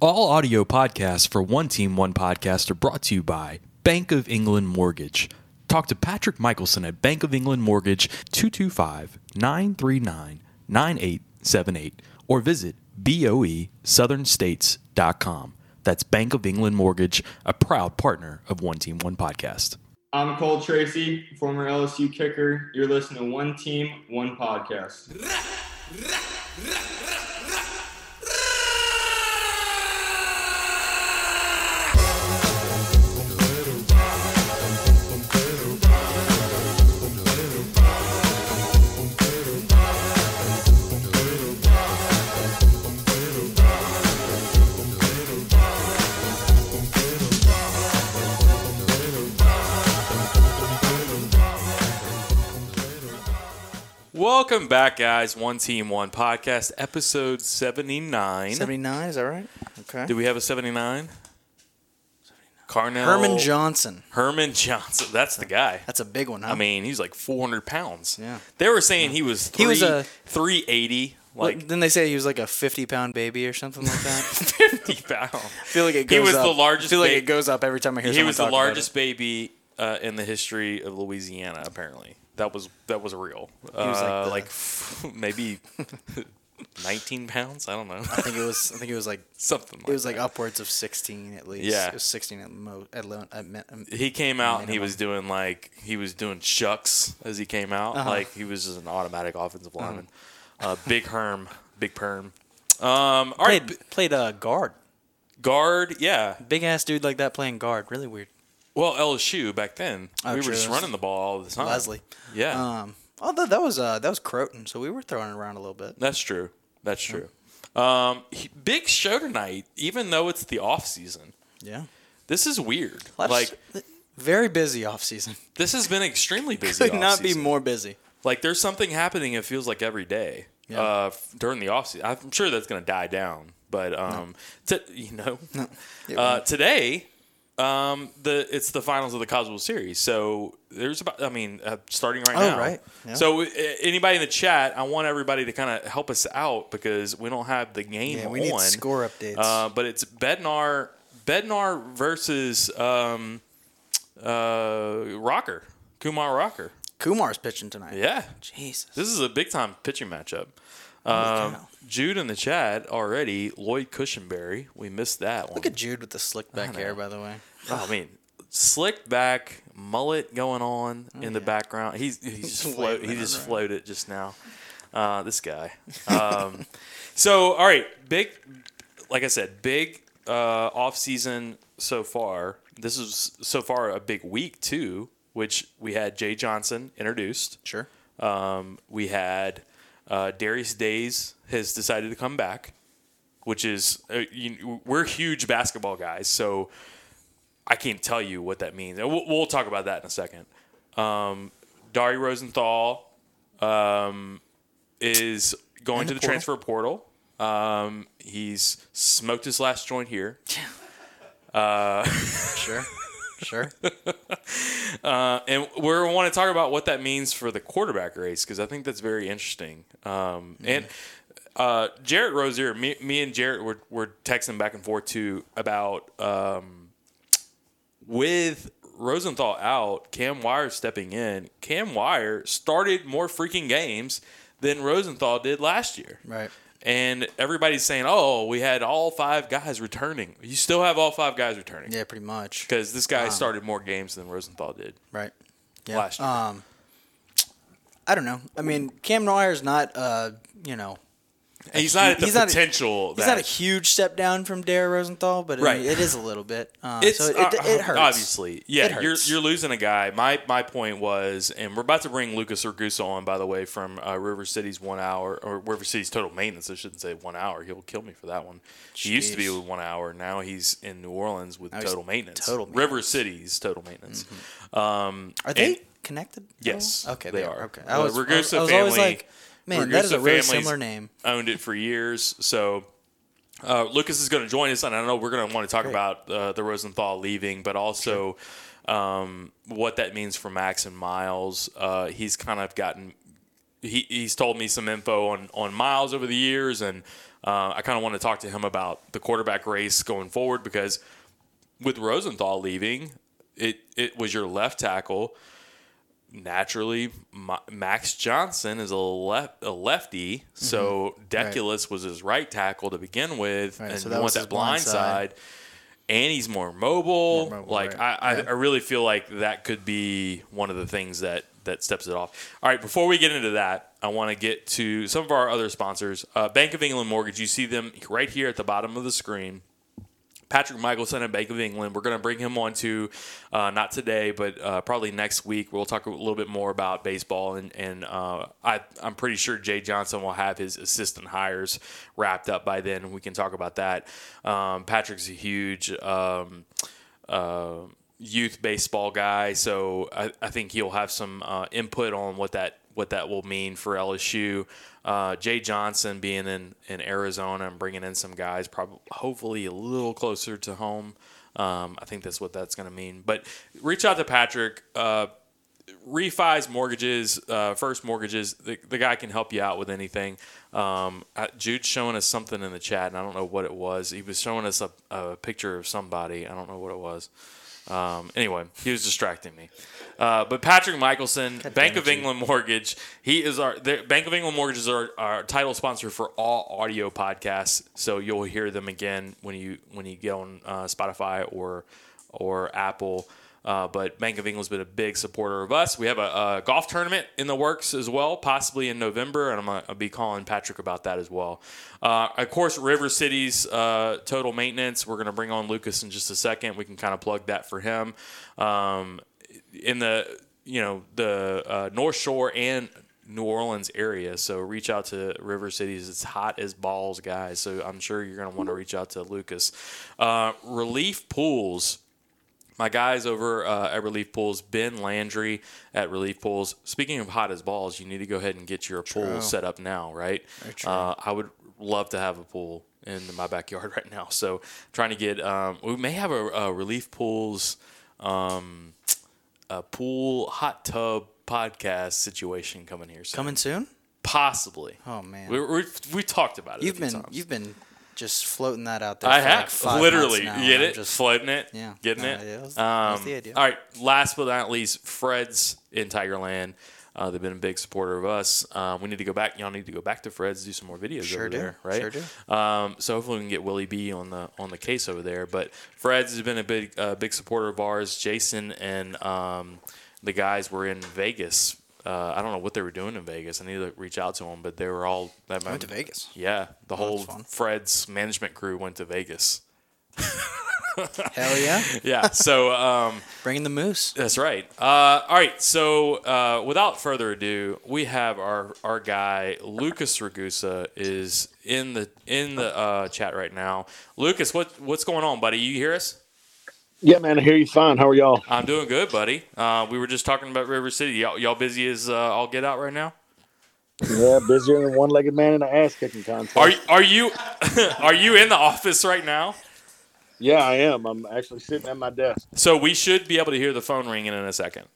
All audio podcasts for One Team, One Podcast are brought to you by Bank of England Mortgage. Talk to Patrick Michelson at Bank of England Mortgage 225 939 9878 or visit boesouthernstates.com. That's Bank of England Mortgage, a proud partner of One Team, One Podcast. I'm Cole Tracy, former LSU kicker. You're listening to One Team, One Podcast. Welcome back, guys. One Team, One Podcast, episode 79. 79, is that right? Okay. Do we have a 79? Carnell. Herman Johnson. Herman Johnson. That's the guy. That's a big one, huh? I mean, he's like 400 pounds. Yeah. They were saying he was three, He was a- 380, What- like didn't they say he was like a 50 pound baby or something like that? 50 pounds. I feel like it He goes was up. the largest I feel like it goes up every time I hear He was the largest baby uh, in the history of Louisiana. Apparently, that was that was real. He was like uh, the- like maybe 19 pounds. I don't know, I think it was. I think it was like. something. Like It was like upwards of 16 at least. Yeah. It was 16 at most. At, lo- at, um, he came out and he was doing like he was doing shucks as he came out. Uh-huh. Like he was just an automatic offensive lineman. Uh, big Herm, big perm. Um, all right, played played uh, guard. guard. Yeah. Big ass dude like that playing guard. Really weird. Well, LSU back then, Oh, we were just running the ball all the time. Leslie. Yeah, Um. Although that was uh that was Crowton, so we were throwing it around a little bit. that's true. That's true. Um, he- big show tonight, even though it's the off season. Yeah. This is weird. Lots- Like very busy off season. this has been extremely busy. Could not be more busy. Like there's something happening. It feels like every day Yeah. uh, during the off season. I'm sure that's going to die down, but um, t- you know, uh, today, um, the it's the finals of the World Series. So there's about. I mean, uh, starting right Oh, now. right. Yeah. So uh, anybody in the chat, I want everybody to kind of help us out because we don't have the game Yeah, we on. need score updates. Uh, but it's Bednar Bednar versus um, uh, Rocker Kumar Rocker. Kumar's pitching tonight. Yeah. Jesus. This is a big time pitching matchup. Holy Um. Jude in the chat already. Lloyd Cushenberry. We missed that one. Look at Jude with the slick back hair, by the way. Oh, I mean, slick back mullet going on in the yeah. background. He's he just Just float, he just around. floated just now. Uh, this guy. Um, so all right, big. Like I said, big uh, off season so far. This is so far a big week too, which we had Jay Johnson introduced. Sure. Um, we had uh, Darius Days has decided to come back, which is uh, you, we're huge basketball guys, so I can't tell you what that means. We'll, we'll talk about that in a second. Um, Dare Rosenthal um, is going In to the the transfer portal. Um, he's smoked his last joint here. Sure. Sure. Uh, and we want to talk about what that means for the quarterback race because I think that's very interesting. Um, And uh, Jarrett Rozier, me, me and Jarrett were, were texting back and forth too about um, with Rosenthal out, Cam Wire stepping in. Cam Wire started more freaking games than Rosenthal did last year. right. And everybody's saying, "Oh, we had all five guys returning." You still have all five guys returning Yeah, pretty much. because this guy started more games than Rosenthal did. Right. Yeah. Last year. Um, I don't know. I mean, Cam Neuer's not, uh, you know, And he's not at the he's not a- potential. he's not a huge step down from Dare Rosenthal, but I Right. mean, it is a little bit. Uh, It's so it, uh, it, it hurts. obviously, yeah. You're you're losing a guy. My my point was, and we're about to bring Lucas Ragusa on, by the way, from uh, River City's one hour or River City's total maintenance. I shouldn't say one hour. He'll kill me for that one. He used to be with one hour. Now he's in New Orleans with Now total maintenance. total River maintenance. Mm-hmm. City's total maintenance. Um, Are they and- connected? Yes. Okay, they they, are. are. Okay. I was, I was, I was always family- like, man, that is a really similar name. owned it for years. So uh, Lucas is going to join us, and I don't know we're going to want to talk Great. about uh, the Rosenthal leaving, but also um, what that means for Max and Miles. Uh, he's kind of gotten he, he's told me some info on on Miles over the years, and uh, I kind of want to talk to him about the quarterback race going forward because with Rosenthal leaving, it it was your left tackle. Naturally, Ma- Max Johnson is a left a lefty, so Deculus was his right tackle to begin with, Mm-hmm. Right, and so that was that blind blind side. side. And he's more mobile. More mobile, like right. I, I. I really feel like that could be one of the things that that steps it off. All right, before we get into that, I want to get to some of our other sponsors. Uh, Bank of England Mortgage. You see them right here at the bottom of the screen. Patrick Michelson at Bank of England. We're going to bring him on to, uh, not today, but uh, probably next week. We'll talk a little bit more about baseball, and, and uh, I, I'm pretty sure Jay Johnson will have his assistant hires wrapped up by then, we can talk about that. Um, Patrick's a huge um, uh, youth baseball guy, so I, I think he'll have some uh, input on what that what that will mean for LSU. Uh, Jay Johnson being in, in Arizona and bringing in some guys, probably hopefully a little closer to home. Um, I think that's what that's going to mean. But reach out to Patrick. Uh, refis, mortgages, uh, first mortgages. The, the guy can help you out with anything. Um, uh, Jude's showing us something in the chat, and I don't know what it was. He was showing us a, a picture of somebody. I don't know what it was. Um, anyway, he was distracting me. Uh, but Patrick Michelson, Bank of England Mortgage, he is our Bank of England Mortgage is our, our title sponsor for all audio podcasts. So you'll hear them again when you when you get on uh, Spotify or or Apple. Uh, but Bank of England's been a big supporter of us. We have a, a golf tournament in the works as well, possibly in November, and I'm going to be calling Patrick about that as well. Uh, of course, River City's uh, total maintenance. We're going to bring on Lucas in just a second. We can kind of plug that for him. Um, in the you know the uh, North Shore and New Orleans area. So reach out to River Cities. It's hot as balls, guys. So I'm sure you're going to want to reach out to Lucas. Uh, Relief Pools. My guys over uh, at Relief Pools, Ben Landry at Relief Pools. Speaking of hot as balls, you need to go ahead and get your pool set up now, right? true. Uh, I would love to have a pool in my backyard right now. So trying to get, um, we may have a, a Relief Pools, um, a pool hot tub podcast situation coming here. Soon. Coming soon? Possibly. Oh man, We, we, we talked about it. you've a few been times. you've been just floating that out there. I like have five literally. get it? Just, Floating it. Yeah. Getting No, it. yeah, that's- um, that's the idea. All right. Last but not least, Fred's in Tigerland. Uh, they've been a big supporter of us. Um, we need to go back. Y'all need to go back to Fred's, do some more videos Sure over do. there, right? Sure do. Um, so hopefully we can get Willie B on the on the case over there. But Fred's has been a big uh, big supporter of ours. Jason and um, the guys were in Vegas. Uh, I don't know what they were doing in Vegas. I need to reach out to them, but they were all. That went to Vegas. Yeah, the whole. Fred's management crew went to Vegas. Hell yeah, Yeah, so um, bringing the moose. that's right. Uh, all right, so uh, without further ado, we have our our guy Lucas Ragusa is in the in the uh, chat right now. Lucas, what what's going on, buddy? You hear us? Yeah, man, I hear you fine. How are y'all? I'm doing good, buddy. Uh, we were just talking about River City. Y'all, y'all busy as uh, all get out right now? Yeah, busier than one legged man in an ass kicking contest. Are are you are you in the office right now? Yeah, I am. I'm actually sitting at my desk. So we should be able to hear the phone ringing in a second.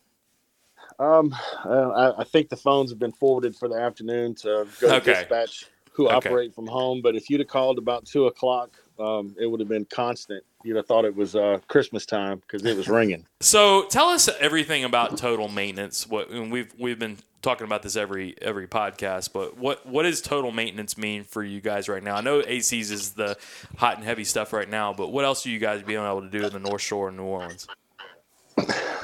Um, uh, I, I think the phones have been forwarded for the afternoon to go to Okay. dispatch who Okay. operate from home. But if you'd have called about two o'clock, um, it would have been constant. You'd have thought it was uh, Christmas time because it was ringing. So tell us everything about total maintenance. What and we've we've been talking about this every every podcast, but what what does total maintenance mean for you guys right now? I know ACs is the hot and heavy stuff right now, but what else are you guys being able to do in the North Shore in New Orleans?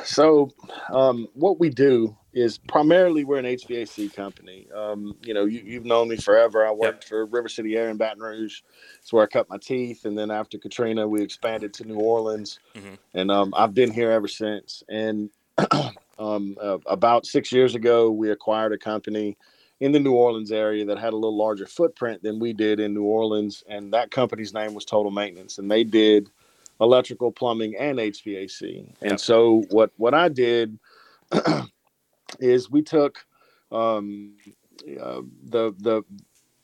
So, um, what we do is primarily we're an HVAC company. Um, you know, you, you've known me forever. I worked for River City Air in Baton Rouge. It's where I cut my teeth. And then after Katrina, we expanded to New Orleans. Mhm. And um, I've been here ever since. And um, uh, about six years ago, we acquired a company in the New Orleans area that had a little larger footprint than we did in New Orleans. And that company's name was Total Maintenance. And they did electrical, plumbing, and HVAC. And Yep. so what what I did is we took um, uh, the the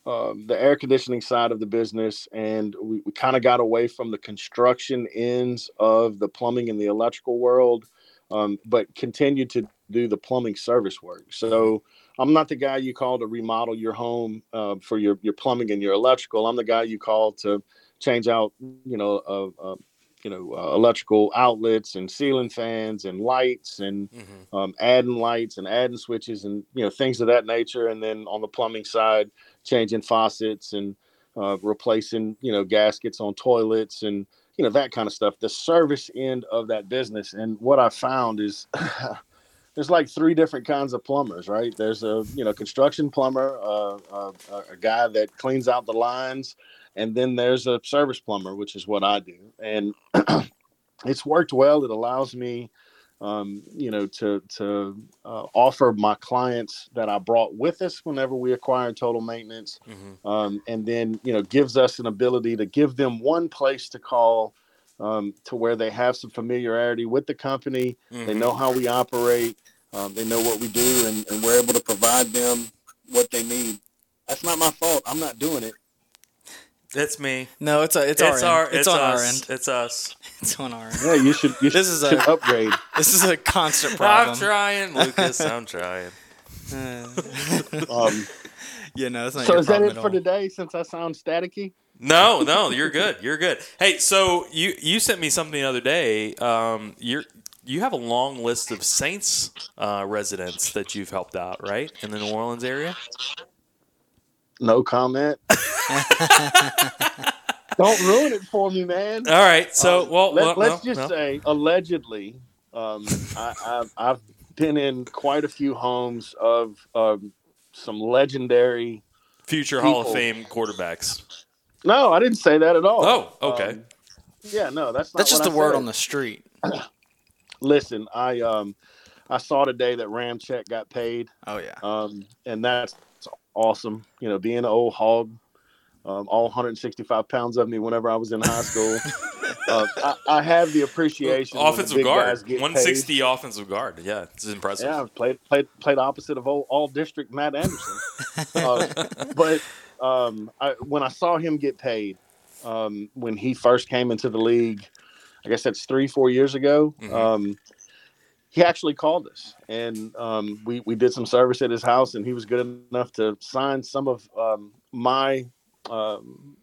um, the air conditioning side of the business, and we, we kind of got away from the construction ends of the plumbing and the electrical world, um, but continued to do the plumbing service work. So I'm not the guy you call to remodel your home uh, for your your plumbing and your electrical. I'm the guy you call to change out, you know, uh, uh, you know, uh, electrical outlets and ceiling fans and lights and Mm-hmm. um, adding lights and adding switches and you know things of that nature. And then on the plumbing side, changing faucets and uh, replacing you know gaskets on toilets and you know that kind of stuff. The service end of that business. And what I found is. There's like three different kinds of plumbers, right? There's a you know construction plumber, uh, uh, a guy that cleans out the lines, and then there's a service plumber, which is what I do. And it's worked well. It allows me, um, you know, to to uh, offer my clients that I brought with us whenever we acquired Total Maintenance, Mm-hmm. um, and then you know gives us an ability to give them one place to call. Um, to where they have some familiarity with the company, they Mhm. know how we operate, um, they know what we do, and, and we're able to provide them what they need. That's not my fault. I'm not doing it. That's me. No, it's a, it's, It's, our, our. end. It's, It's, on us. our end. It's us. It's on our. Yeah, you should. You This should, is a- should upgrade. This is a constant problem. I'm trying, Lucas. I'm trying. Uh, Um, yeah, no, it's not so your is that it for today? Since I sound staticky. No, no, you're good. You're good. Hey, so you you sent me something the other day. Um, you're you have a long list of Saints uh, residents that you've helped out, right, in the New Orleans area. No comment. Don't ruin it for me, man. All right. So, Um, well, let, well, us no, just no. say allegedly. Um, I, I've, I've been in quite a few homes of um, some legendary. future Hall of Fame quarterbacks. No, I didn't say that at all. Oh, okay. Um, yeah, no, that's not That's just what the I word said. on the street. Listen, I um, I saw today that Ramczyk got paid. Oh yeah. um, and that's awesome. You know, being an old hog, um, all 165 pounds of me whenever I was in high school. uh, I, I have the appreciation. when the offensive guard, guys get 160 offensive guard. Yeah, it's paid. impressive. Yeah, I've played played played opposite of old, all district Matt Anderson. uh, but um, I, when I saw him get paid, um, when he first came into the league, I guess that's three four years ago. Mhm. Um, he actually called us, and um, we we did some service at his house, and he was good enough to sign some of um, my um,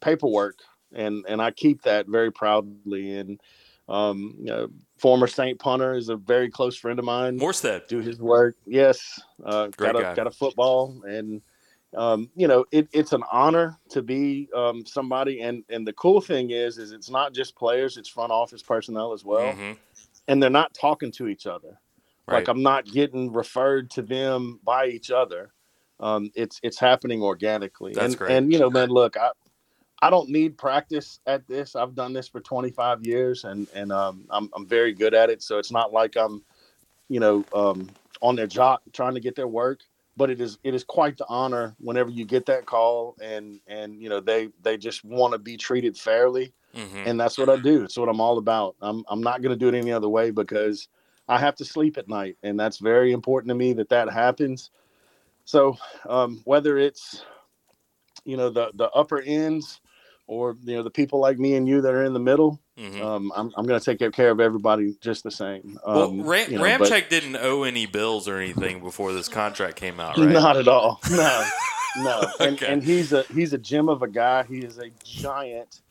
paperwork, and and I keep that very proudly. And um, you know, former Saint punter is a very close friend of mine Morstead. do his work. Yes, uh, got a guy. got a football, and um, you know it, it's an honor to be um, somebody. And and the cool thing is, is it's not just players; it's front office personnel as well, Mhm. and they're not talking to each other. Right. Like I'm not getting referred to them by each other. Um, it's it's happening organically. That's and, great. And you know, man, look, I I don't need practice at this. I've done this for 25 years, and and um, I'm I'm very good at it. So it's not like I'm, you know, um, on their job trying to get their work. But it is it is quite the honor whenever you get that call, and and you know they they just want to be treated fairly Mhm. and that's what I do. It's what I'm all about. I'm I'm not going to do it any other way because I have to sleep at night, and that's very important to me that that happens. So um, whether it's you know the the upper ends or you know the people like me and you that are in the middle, Mhm. um, I'm I'm going to take care of everybody just the same. Well, Um, Ram- you know, but- didn't owe any bills or anything before this contract came out, right? Not at all. No, no. And, Okay. and he's a he's a gem of a guy. He is a giant,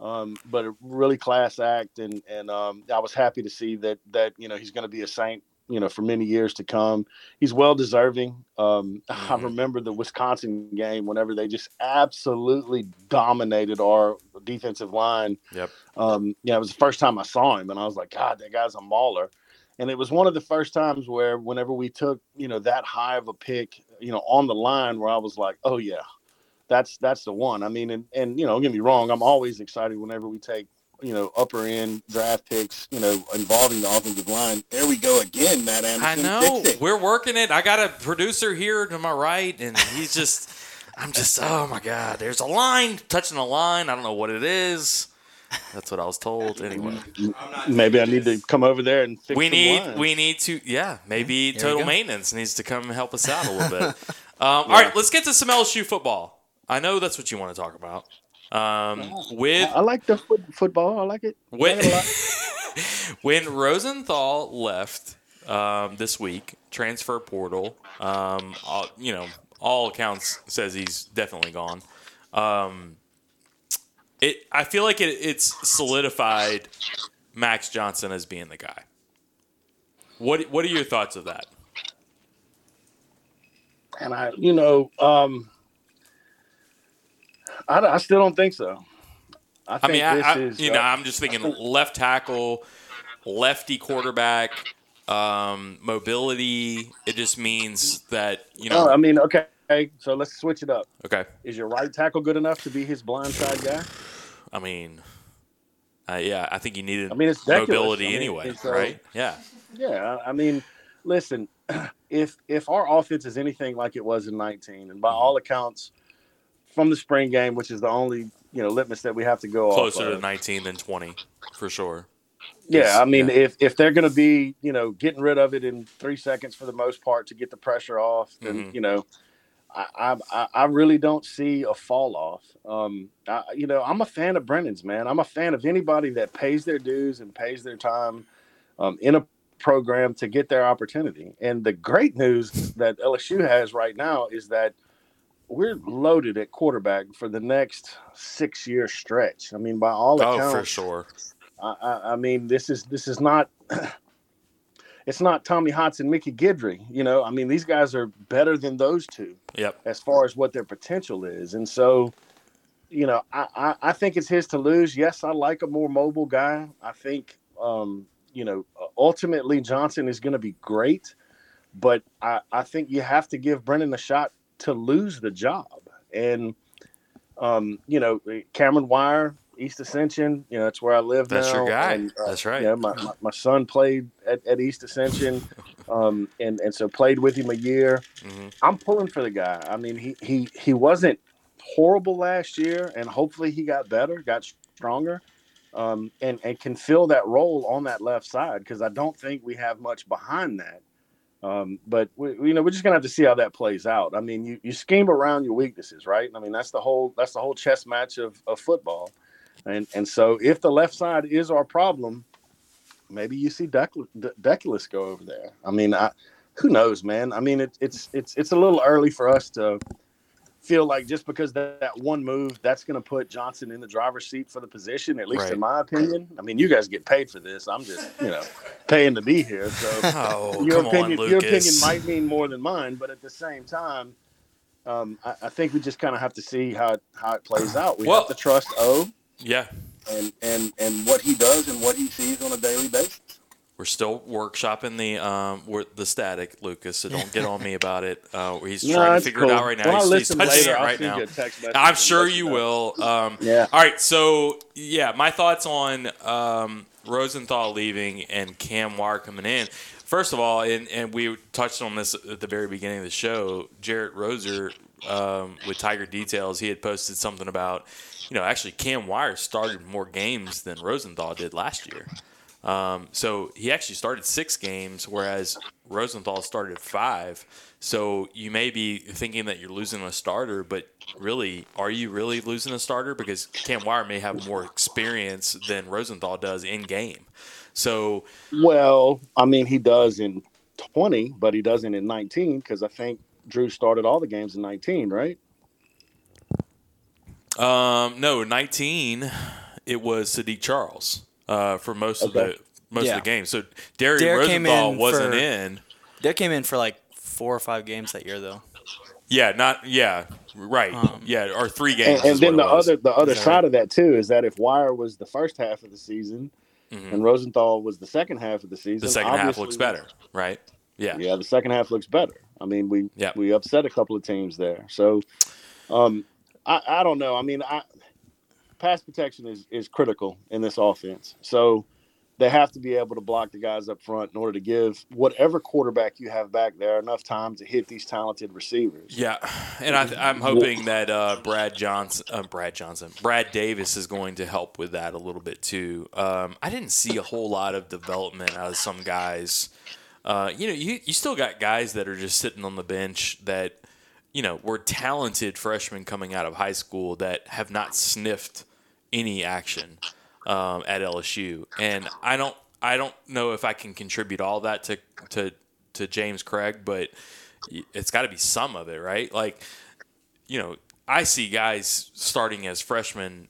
um, but a really class act. And and um, I was happy to see that that you know he's going to be a saint. You know, for many years to come, he's well deserving. Um, I Mhm. remember the Wisconsin game whenever they just absolutely dominated our defensive line. Yep. Um, yeah, it was the first time I saw him, and I was like, God, that guy's a mauler and it was one of the first times where whenever we took you know that high of a pick you know on the line where i was like oh yeah that's that's the one i mean and, and you know don't get me wrong i'm always excited whenever we take you know upper end draft picks you know involving the offensive line there we go again matt I know. Fix it. We're working it. I got a producer here to my right, and he's just, I'm just, oh my God, there's a line touching a line. I don't know what it is. That's what I was told. Anyway, maybe i need to come over there and fix we need, lines. we need to, yeah, maybe There Total. Maintenance needs to come and help us out a little bit. Um, All right, let's get to some LSU football. I know that's what you want to talk about. Um, with i like the foot, football i like it when, I like it a lot. when Rosenthal left um, this week, transfer portal. Um, all, you know, all accounts says he's definitely gone. Um, it I feel like it, it's solidified Max Johnson as being the guy. What What are your thoughts of that? And I, you know, um, I, I still don't think so. I, I mean, I, is, you uh, know, I'm just thinking left tackle, lefty quarterback, um, mobility. It just means that you know. oh, I mean, okay, so let's switch it up. okay, Is your right tackle good enough to be his blindside guy? I mean, uh, yeah, I think you needed I mean, it's mobility I mean, anyway, it's, uh, right? Yeah, Yeah, I mean, listen, if if our offense is anything like it was in 19, and by Mm-hmm. all accounts, from the spring game, which is the only you know litmus that we have to go closer to of, 19 than 20 for sure. Yeah, I mean, Yeah. if if they're going to be, you know, getting rid of it in three seconds for the most part to get the pressure off, then Mhm. you know, I, I I- I really don't see a fall off. Um, I, you know, I'm a fan of Brennan's man. I'm a fan of anybody that pays their dues and pays their time um, in a program to get their opportunity. And the great news that LSU has right now is that we're loaded at quarterback for the next six year stretch. I mean, by all accounts, Oh, for sure. I, I, I mean, this is this is not. It's not Tommy Hotz and Mickey Guidry, you know. I mean, these guys are better than those two Yep. as far as what their potential is, and so, you know, I, I, I think it's his to lose. Yes, I like a more mobile guy. I think, um, you know, ultimately Johnson is going to be great, but I, I think you have to give Brennan a shot to lose the job, and, um, you know, Cameron Wire, East Ascension, you know, that's where I live That's now. your guy. and, uh, That's right. Yeah, my, my, my son played at, at East Ascension, um, and and so played with him a year. Mhm. I'm pulling for the guy. I mean, he he he wasn't horrible last year, and hopefully he got better, got stronger, um, and and can fill that role on that left side because I don't think we have much behind that. Um, but we, you know, we're just gonna have to see how that plays out. I mean, you, you scheme around your weaknesses, right? I mean, that's the whole that's the whole chess match of, of football. And and so if the left side is our problem, maybe you see Decul- Deculus go over there. I mean, I, who knows, man? I mean, it, it's it's it's a little early for us to feel like just because that, that one move that's going to put Johnson in the driver's seat for the position. At least Right. in my opinion. I mean, you guys get paid for this. I'm just you know paying to be here. So Oh, your opinion, on, your opinion might mean more than mine, but at the same time, um, I, I think we just kind of have to see how it, how it plays out. We Well- have to trust O yeah, and and and what he does and what he sees on a daily basis. We're still workshopping the um the static, Lucas. So don't get on me about it. Uh, he's No, trying to figure cool. it out right now. He's, he's touching later, it right now. you a text message I'm sure you will. Um, Yeah. All right, so yeah, my thoughts on um, Rosenthal leaving and Cam Wire coming in. First of all, and, and we touched on this at the very beginning of the show. Jarrett Roser um, with Tiger Details, he had posted something about, you know, actually Cam Wire started more games than Rosenthal did last year. Um, so he actually started six games, whereas Rosenthal started five. So you may be thinking that you're losing a starter, but really, are you really losing a starter? Because Cam Wire may have more experience than Rosenthal does in game. So Well, I mean, he does in 20, but he doesn't in 19 because I think Drew started all the games in 19, right? Um, no, 19, it was Saahdiq Charles uh, for most of the most Yeah. of the games. So Derek, Derek came Rosenthal in wasn't for- in. They came in for like four or five games that year, though. Yeah, not yeah, right. Um, yeah, or three games. And, and then the other the other Is side of that too is that if Wire was the first half of the season Mhm. and Rosenthal was the second half of the season, the second half looks better, right? Yeah. Yeah, the second half looks better. I mean, we Yeah. we upset a couple of teams there. So, um, I I don't know. I mean, I pass protection is is critical in this offense. So they have to be able to block the guys up front in order to give whatever quarterback you have back there enough time to hit these talented receivers. Yeah, and I, I'm hoping that uh, Brad Johnson, uh, Brad Johnson, Brad Davis is going to help with that a little bit too. Um, I didn't see a whole lot of development out of some guys. Uh, you know, you, you still got guys that are just sitting on the bench that, you know, were talented freshmen coming out of high school that have not sniffed any action um, at LSU, and I don't I don't know if I can contribute all that to to to James Cregg, but it's got to be some of it, right? Like, you know, I see guys starting as freshmen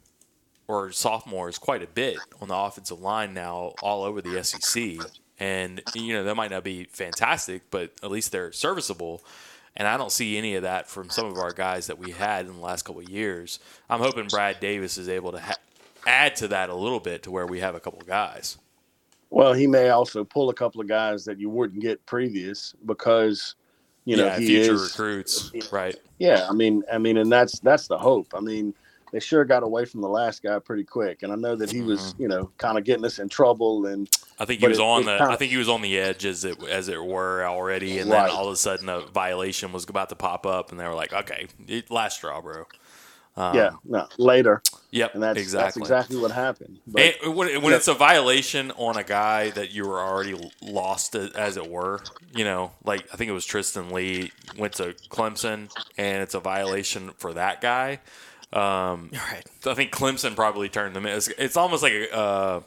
or sophomores quite a bit on the offensive line now, all over the SEC, and you know that might not be fantastic, but at least they're serviceable. And I don't see any of that from some of our guys that we had in the last couple of years. I'm hoping Brad Davis is able to ha- add to that a little bit to where we have a couple of guys. Well, he may also pull a couple of guys that you wouldn't get previous because, you know, yeah, he future is. recruits, right? Yeah, I mean, I mean, and that's that's the hope. I mean, they sure got away from the last guy pretty quick, and I know that he was, Mm-hmm. you know, kind of getting us in trouble. And I think he was it- on it the. kinda- I think he was on the edge as it as it were already, and Right. then all of a sudden a violation was about to pop up, and they were like, "Okay, last straw, bro." Um, yeah, no, later, Yep. and that's exactly. that's exactly what happened. But And when, when it's a violation on a guy that you were already lost, as it were, you know, like I think it was Tristan Lee went to Clemson, and it's a violation for that guy. Um, Right. I think Clemson probably turned them in. It's, it's almost like a, uh,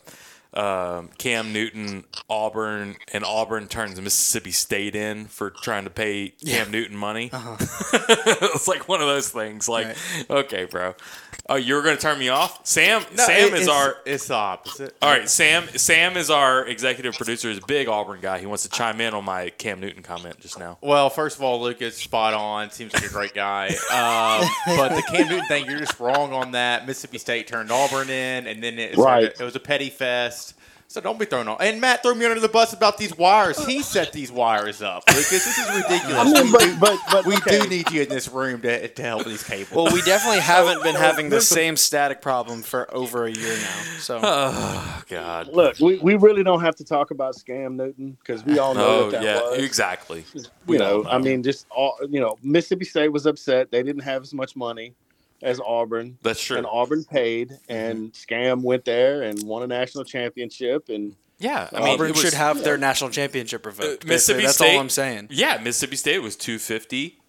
um Cam Newton, Auburn, and Auburn turns Mississippi State in for trying to pay Cam Newton money. it's like one of those things. Like, okay, bro, oh, you're going to turn me off? Sam, No, Sam it- is it's, our It's the opposite. all right, Sam. Sam is our executive producer. He's a big Auburn guy. He wants to chime in on my Cam Newton comment just now. Well, first of all, Lucas, spot on. Seems like a great guy. Um, but the Cam Newton thing, you're just wrong on that. Mississippi State turned Auburn in, and then it, Right. it was a petty fest. So don't be thrown off. And Matt threw me under the bus about these wires. He set these wires up. Lucas, this is ridiculous. I mean, we but do, but but we okay. do need you in this room to, to help these cables. Well, we definitely haven't been having the same static problem for over a year now. So Oh God. Look, we, we really don't have to talk about Scam Newton because we all know Oh what that yeah, was. exactly. you We know, all I mean, just all you know, Mississippi State was upset. They didn't have as much money as Auburn, That's true. and Auburn paid, and Scam went there and won a national championship. And Yeah, I mean, Auburn was, should have their national championship revoked. Uh, Mississippi Basically, That's State- all I'm saying. Yeah, Mississippi State was two fifty,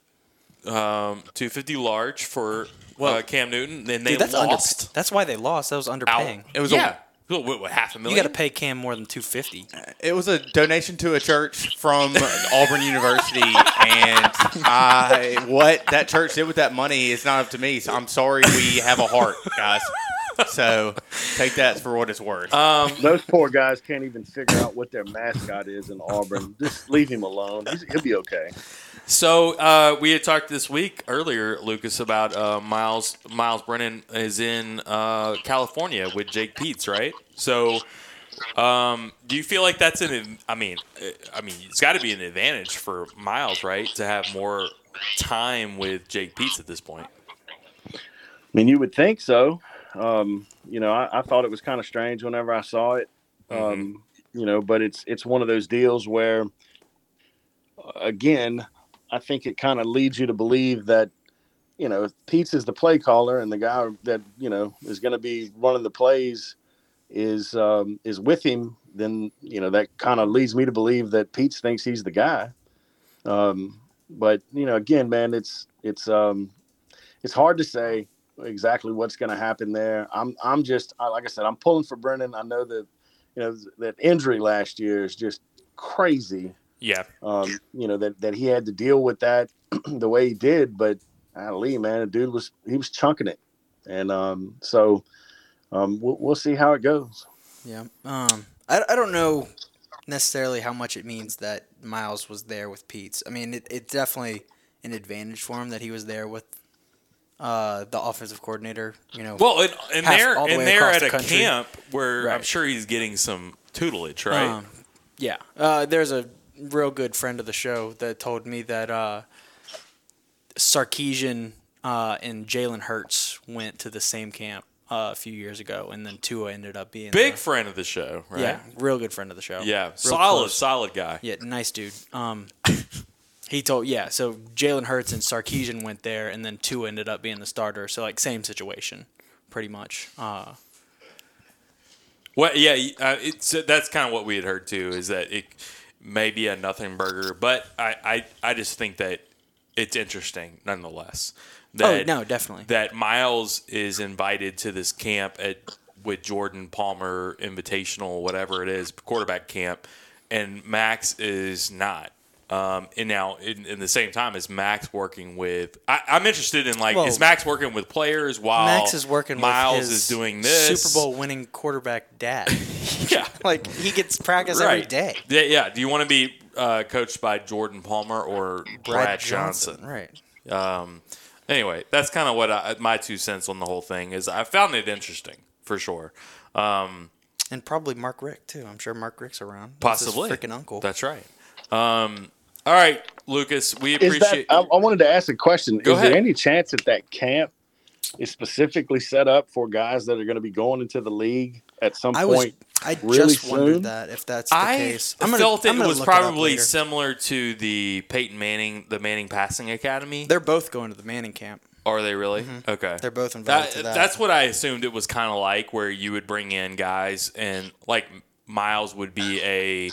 um, two fifty large for uh, Cam Newton. Then they Dude, that's lost. underpay- That's why they lost. That was out. underpaying. It was yeah. What, what, what, half a million? You got to pay Cam more than two fifty. It was a donation to a church from Auburn University, and I what that church did with that money is not up to me. So I'm sorry, we have a heart, guys. So take that for what it's worth. Um, those poor guys can't even figure out what their mascot is in Auburn. Just leave him alone. He's, he'll be okay. So uh, we had talked this week earlier, Lucas, about uh, Miles. Myles Brennan is in uh, California with Jake Peetz, right? So, um, do you feel like that's an? I mean, uh, I mean, it's got to be an advantage for Miles, right, to have more time with Jake Peetz at this point. I mean, you would think so. Um, you know, I, I thought it was kind of strange whenever I saw it. Um, You know, but it's it's one of those deals where, uh, again, I think it kind of leads you to believe that, you know, Peetz is the play caller and the guy that you know is going to be running the plays is um, is with him, then you know that kind of leads me to believe that Pete thinks he's the guy. Um, but you know, again, man, it's it's um, it's hard to say exactly what's going to happen there. I'm I'm just like I said, I'm pulling for Brennan. I know that you know that injury last year is just crazy. Yeah, Um, you know that that he had to deal with that the way he did, but Ali, man, the dude was he was chunking it, and um, so um, we'll, we'll see how it goes. Yeah. Um. I, I don't know necessarily how much it means that Miles was there with Peetz. I mean, it, it's definitely an advantage for him that he was there with uh, the offensive coordinator. You know. Well, and, and Half- they're the and they're at the a country. camp where I'm sure he's getting some tutelage, right? Um, yeah. Uh, there's a real good friend of the show that told me that uh, Sarkisian uh, and Jalen Hurts went to the same camp uh, a few years ago, and then Tua ended up being Big the- friend of the show, right? yeah, real good friend of the show. Yeah, Real solid, close. solid guy. Yeah, nice dude. Um, he told yeah. So Jalen Hurts and Sarkisian went there, and then Tua ended up being the starter. So like same situation, pretty much. Uh, Well, yeah, uh, it's that's kind of what we had heard too. Is that it may be a nothing burger, but I, I, I just think that it's interesting nonetheless. Oh, that, oh no, definitely. that Miles is invited to this camp at with Jordan Palmer Invitational, whatever it is, quarterback camp, and Max is not. Um, and now, in, in the same time, is Max working with? I, I'm interested in like, Well, is Max working with players while Max is working Miles is doing this Super Bowl winning quarterback dad. Yeah, like he gets practice every day. Yeah, yeah. Do you want to be uh, coached by Jordan Palmer or Brad, Johnson? Right. Um, anyway, that's kind of what I, my two cents on the whole thing is. I found it interesting for sure. Um, And probably Mark Rick too. I'm sure Mark Rick's around. Possibly freaking uncle. That's right. Um, all right, Lucas, we appreciate. that? I, I wanted to ask a question. Go is ahead. there any chance that that camp is specifically set up for guys that are going to be going into the league at some I was. point? I really just wondered that if that's the I case. felt I'm it gonna was probably later. similar to the Peyton Manning, the Manning Passing Academy. They're both going to the Manning camp. Are they really? Mm-hmm. Okay. They're both invited That, to that. That's what I assumed it was kind of like, where you would bring in guys and like Miles would be a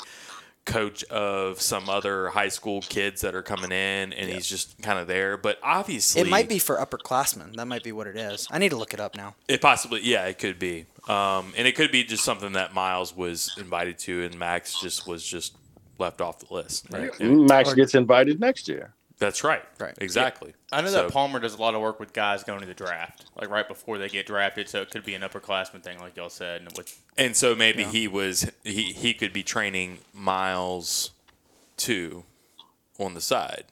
coach of some other high school kids that are coming in, and he's just kind of there. But obviously, it might be for upperclassmen. That might be what it is. I need to look it up now. It possibly, yeah, it could be, um, and it could be just something that Miles was invited to, and Max just was just left off the list. Right. Max gets invited next year. That's right. Right. Exactly. I know So- that Palmer does a lot of work with guys going to the draft, like right before they get drafted. So it could be an upperclassman thing, like y'all said. And with And so maybe he was he he could be training Miles too on the side,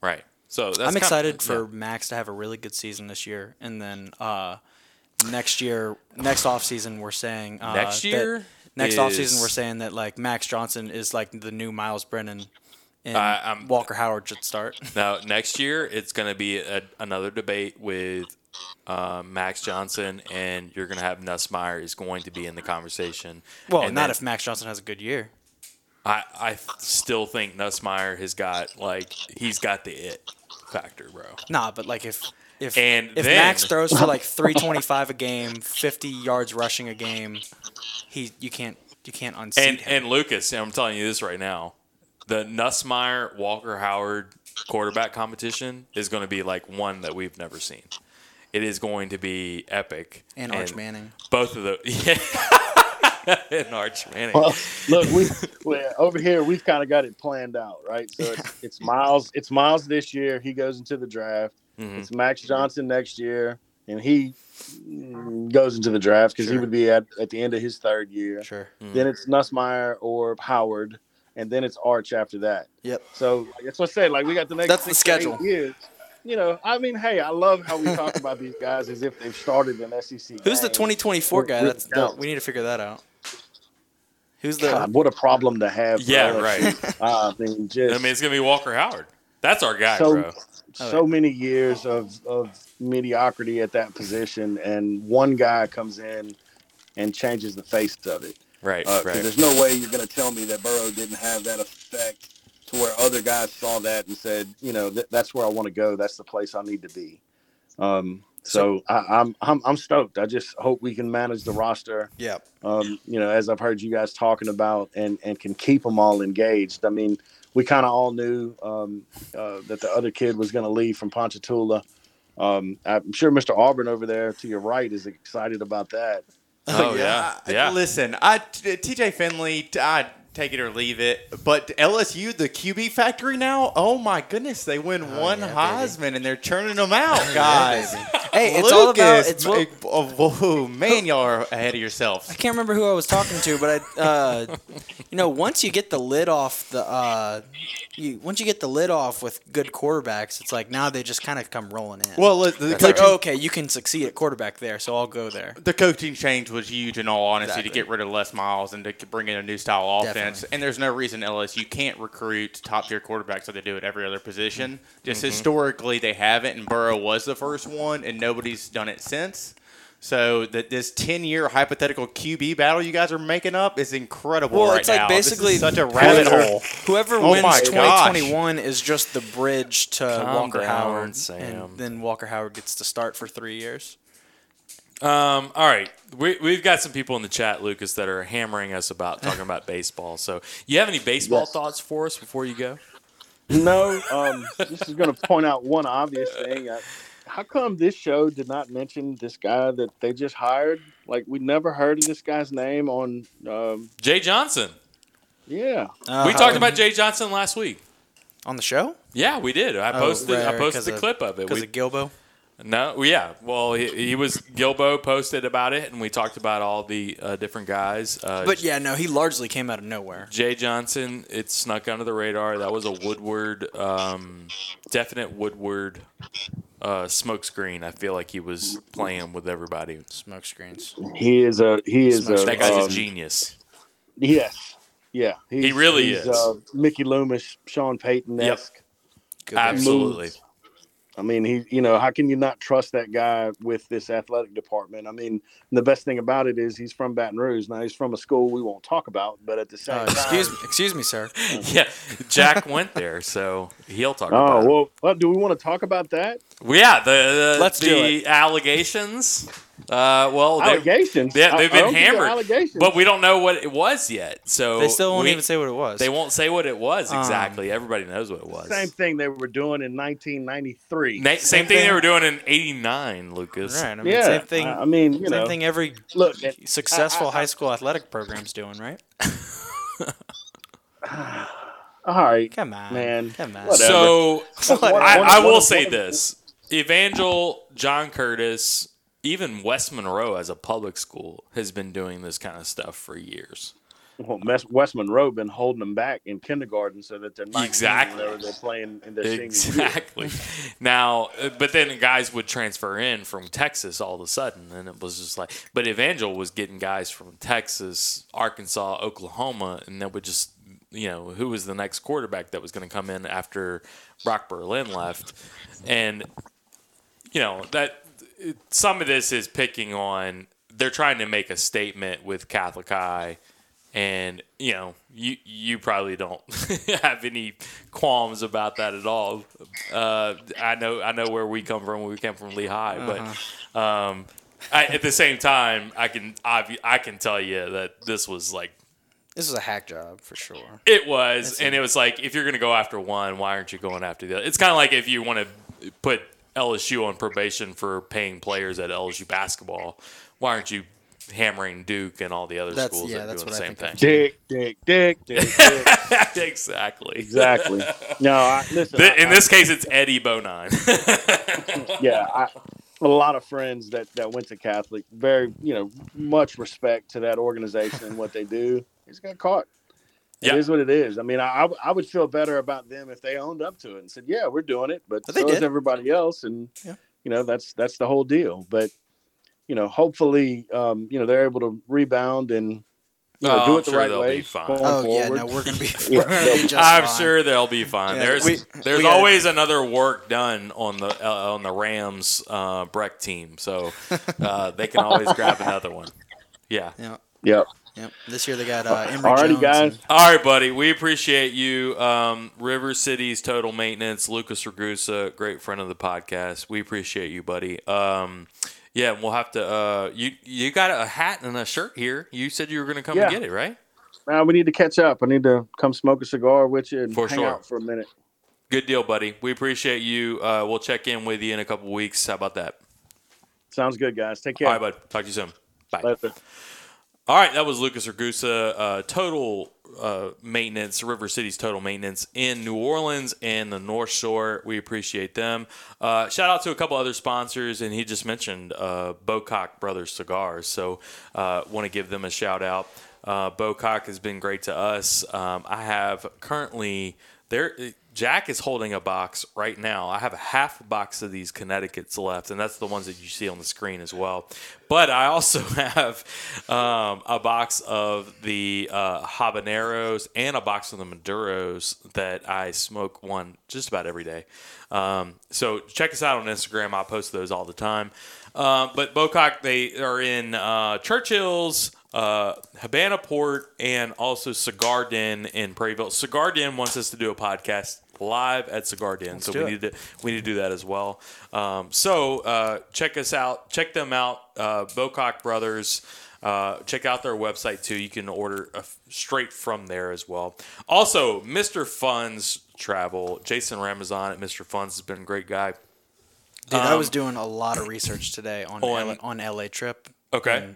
right? So that's I'm kind- excited for yeah. Max to have a really good season this year, and then uh, next year, next off season, we're saying uh, Next that- year next off season, we're saying that like Max Johnson is like the new Myles Brennan, and I- I'm- Walker Howard should start. now next year it's going to be a, another debate with uh, Max Johnson, and you're going to have Nussmeier is going to be in the conversation. Well, And not then if Max Johnson has a good year. I I still think Nussmeier has got like he's got the it factor, bro. Nah, but like if if And if then- Max throws for like 325 a game, 50 yards rushing a game, he you can't you can't unseat And him. and Lucas, I'm telling you this right now, the Nussmeier Walker Howard quarterback competition is going to be like one that we've never seen. It is going to be epic. And Arch Manning. Both of the yeah. and Arch Manning. Well, look, we we- over here we've kind of got it planned out, right? So it's, it's Miles. It's Miles this year. He goes into the draft. Mhm. It's Max Johnson next year, and he goes into the draft because he would be at, at the end of his third year. Sure. Then it's Nussmeier or Howard, and then it's Arch after that. Yep. So like, that's what I said. Like we got the next That's the six eight schedule. years. You know, I mean, hey, I love how we talk about these guys as if they've started an SEC. Who's the 2024 guy? That's down. we need to figure that out. Who's the God, what a problem to have. Yeah, us. right. Uh, I mean, just I mean, it's going to be Walker Howard. That's our guy, so bro. so many years of of mediocrity at that position, and one guy comes in and changes the face of it. Right, Uh, right. There's no way you're going to tell me that Burrow didn't have that effect to where other guys saw that and said, you know, th- that's where I want to go. That's the place I need to be. Um, so I, I'm I'm I'm stoked. I just hope we can manage the roster. Yeah. Um, you know, as I've heard you guys talking about, and and can keep them all engaged. I mean, we kind of all knew um, uh, that the other kid was going to leave from Ponchatoula. Um, I'm sure Mr. Auburn over there to your right is excited about that. Oh, yeah. Yeah. Listen, I TJ Finley, I take it or leave it. But LSU, the QB factory now. Oh my goodness, they win one yeah, baby. Heisman and they're churning them out, guys. Hey, it's all about it's what, oh, man, y'all are ahead of yourselves. I can't remember who I was talking to, but I, uh, you know, once you get the lid off the, uh, you once you get the lid off with good quarterbacks, it's like now they just kind of come rolling in. Well, look, the it's like, oh, okay, you can succeed at quarterback there, so I'll go there. the coaching change was huge. In all honesty, Exactly. to get rid of Les Miles and to bring in a new style offense. Definitely. And there's no reason LSU can't recruit top tier quarterbacks like they do at every other position. Just Mm-hmm. historically, they haven't, and Burrow was the first one, and nobody's done it since. So that this ten year hypothetical QB battle you guys are making up is incredible. Well, right it's like now. Basically such a rabbit whoever- hole. Whoever Oh wins 2021 is just the bridge to Calm Walker down, Howard, Sam. and then Walker Howard gets to start for three years. Um, all right, we, we've got some people in the chat, Lucas, that are hammering us about talking about baseball. So, you have any baseball Yes. thoughts for us before you go? No, um, this is going to point out one obvious thing. I, how come this show did not mention this guy that they just hired? Like we never heard of this guy's name on. Um, Jay Johnson. yeah, Uh, we talked about Jay Johnson last week. On the show? Yeah, we did. I posted. I posted the clip of it. Because We, of Gilbo? No, yeah. Well, he, he was Gilbo posted about it, and we talked about all the uh, different guys. Uh, But yeah, no, he largely came out of nowhere. Jay Johnson, it snuck under the radar. That was a Woodward, um, definite Woodward uh, smokescreen. I feel like he was playing with everybody. Smokescreens. He is a he is a That guy's um, a genius. yes, yeah. he really he's, is. Uh, Mickey Loomis, Sean Payton esque. Good Absolutely. I mean, he, you know, how can you not trust that guy with this athletic department? I mean, the best thing about it is he's from Baton Rouge. Now he's from a school we won't talk about, but at the same Uh, time, excuse me, excuse me, sir. Yeah, Jack went there, so he'll talk about Oh it. well, what, do we want to talk about that? Well, yeah, the, the Let's the do allegations. Uh, well, they, Allegations. yeah, they've I- I been don't think hammered, Allegations. but we don't know what it was yet. So They still won't we- even say what it was. They won't say what it was Um, exactly. Everybody knows what it was. Same thing they were doing in 1993. Na- same, thing, they were doing in '89, Lucas. Right. I mean, yeah, same thing. I mean, you same know, thing every look, it- successful I- I- high school athletic program's doing, right? all right, Come on, man. Come on. Whatever. So I, I will say this: Evangel, John Curtis, even West Monroe as a public school has been doing this kind of stuff for years. Well, West Monroe been holding them back in kindergarten so that they're 19 Exactly. they're playing in their. Exactly. now, uh, but then guys would transfer in from Texas all of a sudden, and it was just like. But Evangel was getting guys from Texas, Arkansas, Oklahoma, and that would just, you know, who was the next quarterback that was going to come in after Brock Berlin left, and you know that some of this is picking on. They're trying to make a statement with Catholic High and you know you you probably don't have any qualms about that at all. Uh, I know I know where we come from. We came from Lehigh, but um, I, at the same time, I can obvi- I can tell you that this was like This was a hack job for sure. it was, and it was like if you're going to go after one, why aren't you going after the other? It's kind of like if you want to put LSU on probation for paying players at LSU basketball, why aren't you hammering Duke and all the other That's- schools yeah, that are doing the same thing? of. Dick, dick, dick, dick, dick. exactly. exactly. No, I, listen. Th- I- In this case, it's Eddie Bonine. yeah, I, a lot of friends that that went to Catholic, very you know, much respect to that organization and what they do. He's got caught. It Yeah. is what it is. I mean, I I- I would feel better about them if they owned up to it and said, "Yeah, we're doing it," but, But so is everybody else, and Yeah. you know that's that's the whole deal. But you know, hopefully, um, you know, they're able to rebound and you know, Oh, do I'm it the sure right they'll way. be fine. going Oh yeah, no, we're gonna be. We're gonna be just I'm fine. sure they'll be fine. Yeah, there's we- there's we gotta- always another work done on the uh, on the Rams uh, Breck team, so uh, they can always grab another one. Yeah. Yeah. Yep. Yep. This year they got uh, Emory Alrighty, Jones guys. and- All right, buddy. We appreciate you. Um, River City's Total Maintenance, Lucas Ragusa, great friend of the podcast. We appreciate you, buddy. Um, yeah, we'll have to. Uh, you you got a hat and a shirt here. You said you were going to come and get it, right? Now we need to catch up. I need to come smoke a cigar with you and For hang sure. out for a minute. Good deal, buddy. We appreciate you. Uh, we'll check in with you in a couple weeks. How about that? Sounds good, guys. Take care. All right, bud. Talk to you soon. Bye. Later. All right, that was Lucas Ragusa, uh, total uh, maintenance, River City's total maintenance in New Orleans and the North Shore. We appreciate them. Uh, shout out to a couple other sponsors, and he just mentioned uh, Bocock Brothers Cigars. So, uh, want to give them a shout out. Uh, Bocock has been great to us. Um, I have currently there. Jack is holding a box right now. I have a half box of these Connecticut's left, and that's the ones that you see on the screen as well. But I also have um, a box of the uh, habaneros and a box of the maduros that I smoke one just about every day. Um, so check us out on Instagram. I post those all the time. Um, but Bocock, they are in uh, Churchill's, uh, Havana Port, and also Cigar Den in Prairieville. Cigar Den wants us to do a podcast live at Cigar Den, so we it. need to we need to do that as well. Um, so uh, check us out, check them out, uh, Bocock Brothers. Uh, check out their website too. You can order straight from there as well. Also, Mr. Funds Travel, Jason Ramazan at Mr. Funds has been a great guy. Dude, I was Um, doing a lot of research today on on- LA, on LA trip. Okay.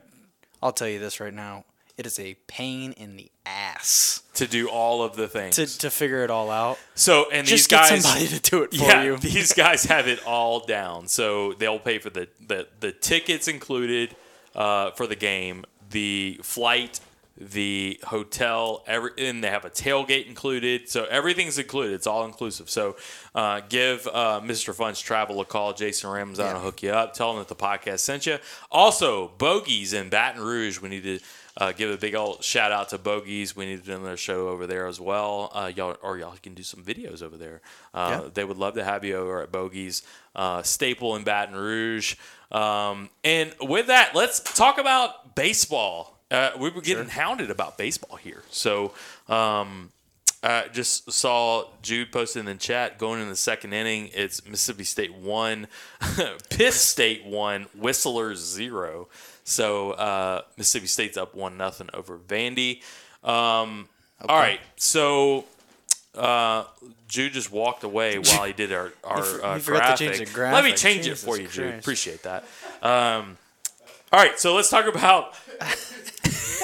I'll tell you this right now: it is a pain in the ass to do all of the things. to, to figure it all out. so and these Just get guys, somebody to do it for yeah, you. these guys have it all down. So they'll pay for the the, the tickets included uh, for the game, the flight, the hotel, every, and they have a tailgate included. So everything's included. It's all inclusive. So uh, give uh, Mr. Fun's Travel a call. Jason Rams Yeah. will hook you up. Tell them that the podcast sent you. Also, Bogies in Baton Rouge. We need to. Uh, give a big old shout out to Bogies. We need to do their show over there as well. Uh, y'all or y'all can do some videos over there. Uh, Yeah. They would love to have you over at Bogies uh, Staple in Baton Rouge. Um, and with that, let's talk about baseball. Uh, we were getting hounded about baseball here. So um, I just saw Jude posted in the chat going in the second inning. It's Mississippi State one, Pitt State one, Whistlers zero. So uh, Mississippi State's up one nothing over Vandy. Um, All right, so uh, Jude just walked away while he did our, our uh, you forgot to change graphic. Let me change Jesus it for you, Jude. Appreciate that. Um, all right, so let's talk about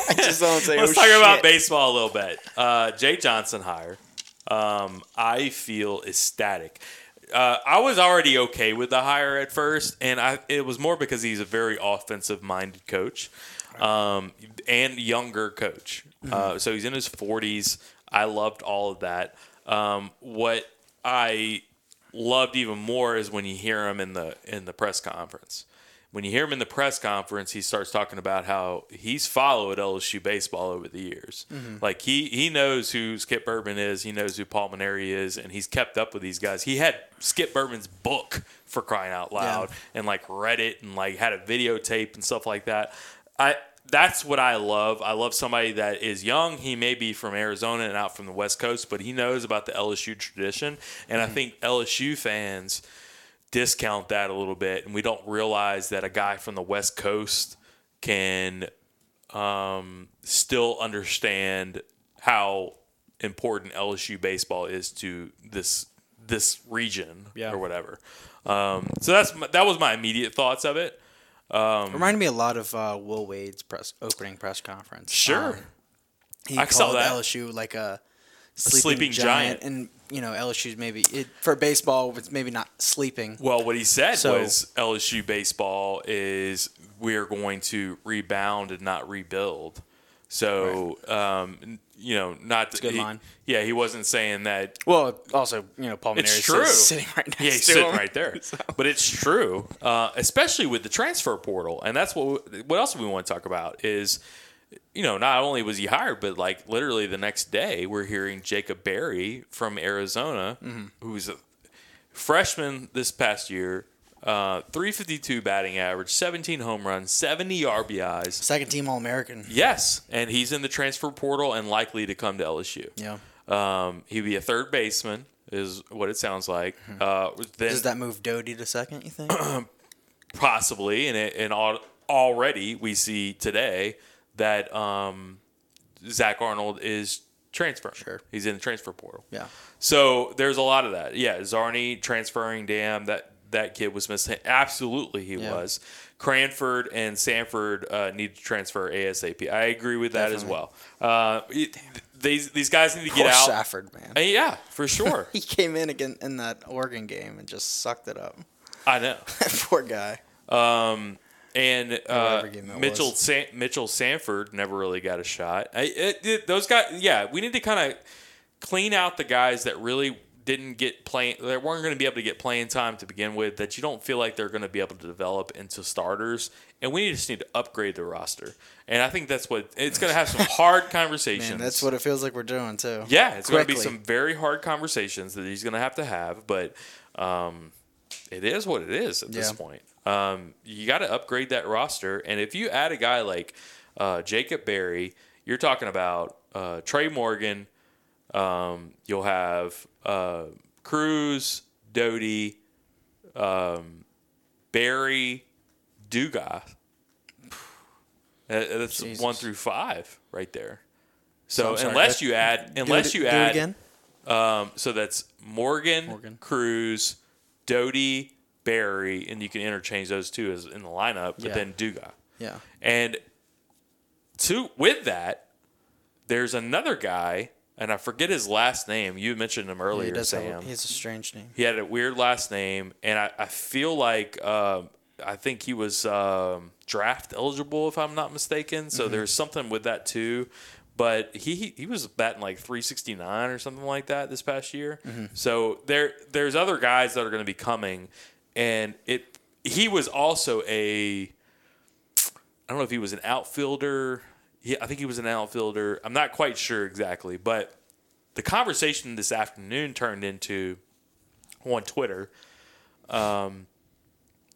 I just don't say. let's oh, talk about baseball a little bit. Uh, Jay Johnson hire. Um, I feel ecstatic. Uh, I was already okay with the hire at first, and I it was more because he's a very offensive minded coach, um, and younger coach. Uh, so he's in his forties. I loved all of that. Um, what I loved even more is when you hear him in the in the press conference. When you hear him in the press conference, he starts talking about how he's followed LSU baseball over the years. Mm-hmm. Like he he knows who Skip Bertman is, he knows who Paul Mainieri is, and he's kept up with these guys. He had Skip Bertman's book for crying out loud, and like read it and like had a videotape and stuff like that. I that's what I love. I love somebody that is young. He may be from Arizona and out from the West Coast, but he knows about the LSU tradition. And I mm-hmm. think LSU fans discount that a little bit, and we don't realize that a guy from the West Coast can um, still understand how important LSU baseball is to this this region Yeah. or whatever. Um, so that's my, that was my immediate thoughts of it. Reminded me a lot of uh, Will Wade's press opening press conference. Sure. Um, he I saw called that. LSU like a sleeping, sleeping giant, giant. and you know LSU's maybe it, for baseball it's maybe not sleeping. Well, what he said So- was LSU baseball is we're going to rebound and not rebuild. So, um, you know, not a good he- line. Yeah, he wasn't saying that. Well, also you know Paul Mainieri true. sitting right next Yeah, he's to sitting him. right there. But it's true, uh, especially with the transfer portal, and that's what. we- What else we want to talk about is, you know, not only was he hired, but like literally the next day, we're hearing Jacob Berry from Arizona, Mm-hmm. who's a freshman this past year, uh, 352 batting average, 17 home runs, 70 RBIs. Second team All American. Yes, and he's in the transfer portal and likely to come to LSU. Yeah. Um, he'd be a third baseman, is what it sounds like. Uh, then Does that move Doughty to second? You think? possibly, and it, and al- already we see today that um, Zach Arnold is transferring. Sure. he's in the transfer portal. yeah. So there's a lot of that. Yeah, Zarni transferring. Damn, that that kid was missing. Absolutely, he Yeah. was. Cranford and Sanford uh, need to transfer ASAP. I agree with that as well. Uh, it- these these guys need to get Poor out. Safford, man. Uh, yeah, for sure. He came in again in that Oregon game and just sucked it up. I know. Poor guy. And uh, whatever game that Mitchell. San- Mitchell Sanford never really got a shot. I, it, it- those guys, yeah, we need to kind of clean out the guys that really didn't get playing. They weren't going to be able to get playing time to begin with. That you don't feel like they're going to be able to develop into starters. And we just need to upgrade the roster. And I think that's what it's going to have some hard conversations. Man, that's what it feels like we're doing too. Yeah, it's going to be some very hard conversations that he's going to have to have, but um, it is what it is at this point. Um, you got to upgrade that roster, and if you add a guy like uh, Jacob Berry, you're talking about uh, Trey Morgan. Um, you'll have uh, Crews, Doughty, um, Berry, Dugas. That's Jesus. one through five right there. So I'm sorry, unless you add, unless it- you do add, again. um, so that's Morgan, Morgan. Crews, Doughty, Berry, and you can interchange those two as in the lineup, but Yeah. then Duga. Yeah. And to with that, there's another guy, and I forget his last name. You mentioned him he earlier, does. Sam. A, he has a strange name. He had a weird last name, and I, I feel like uh, I think he was um, draft eligible, if I'm not mistaken. So Mm-hmm. there's something with that too. But he he- he was batting like 369 or something like that this past year. Mm-hmm. So there there's other guys that are going to be coming, and it he was also a I don't know if he was an outfielder. Yeah, I think he was an outfielder. I'm not quite sure exactly, but the conversation this afternoon turned into on Twitter. Um,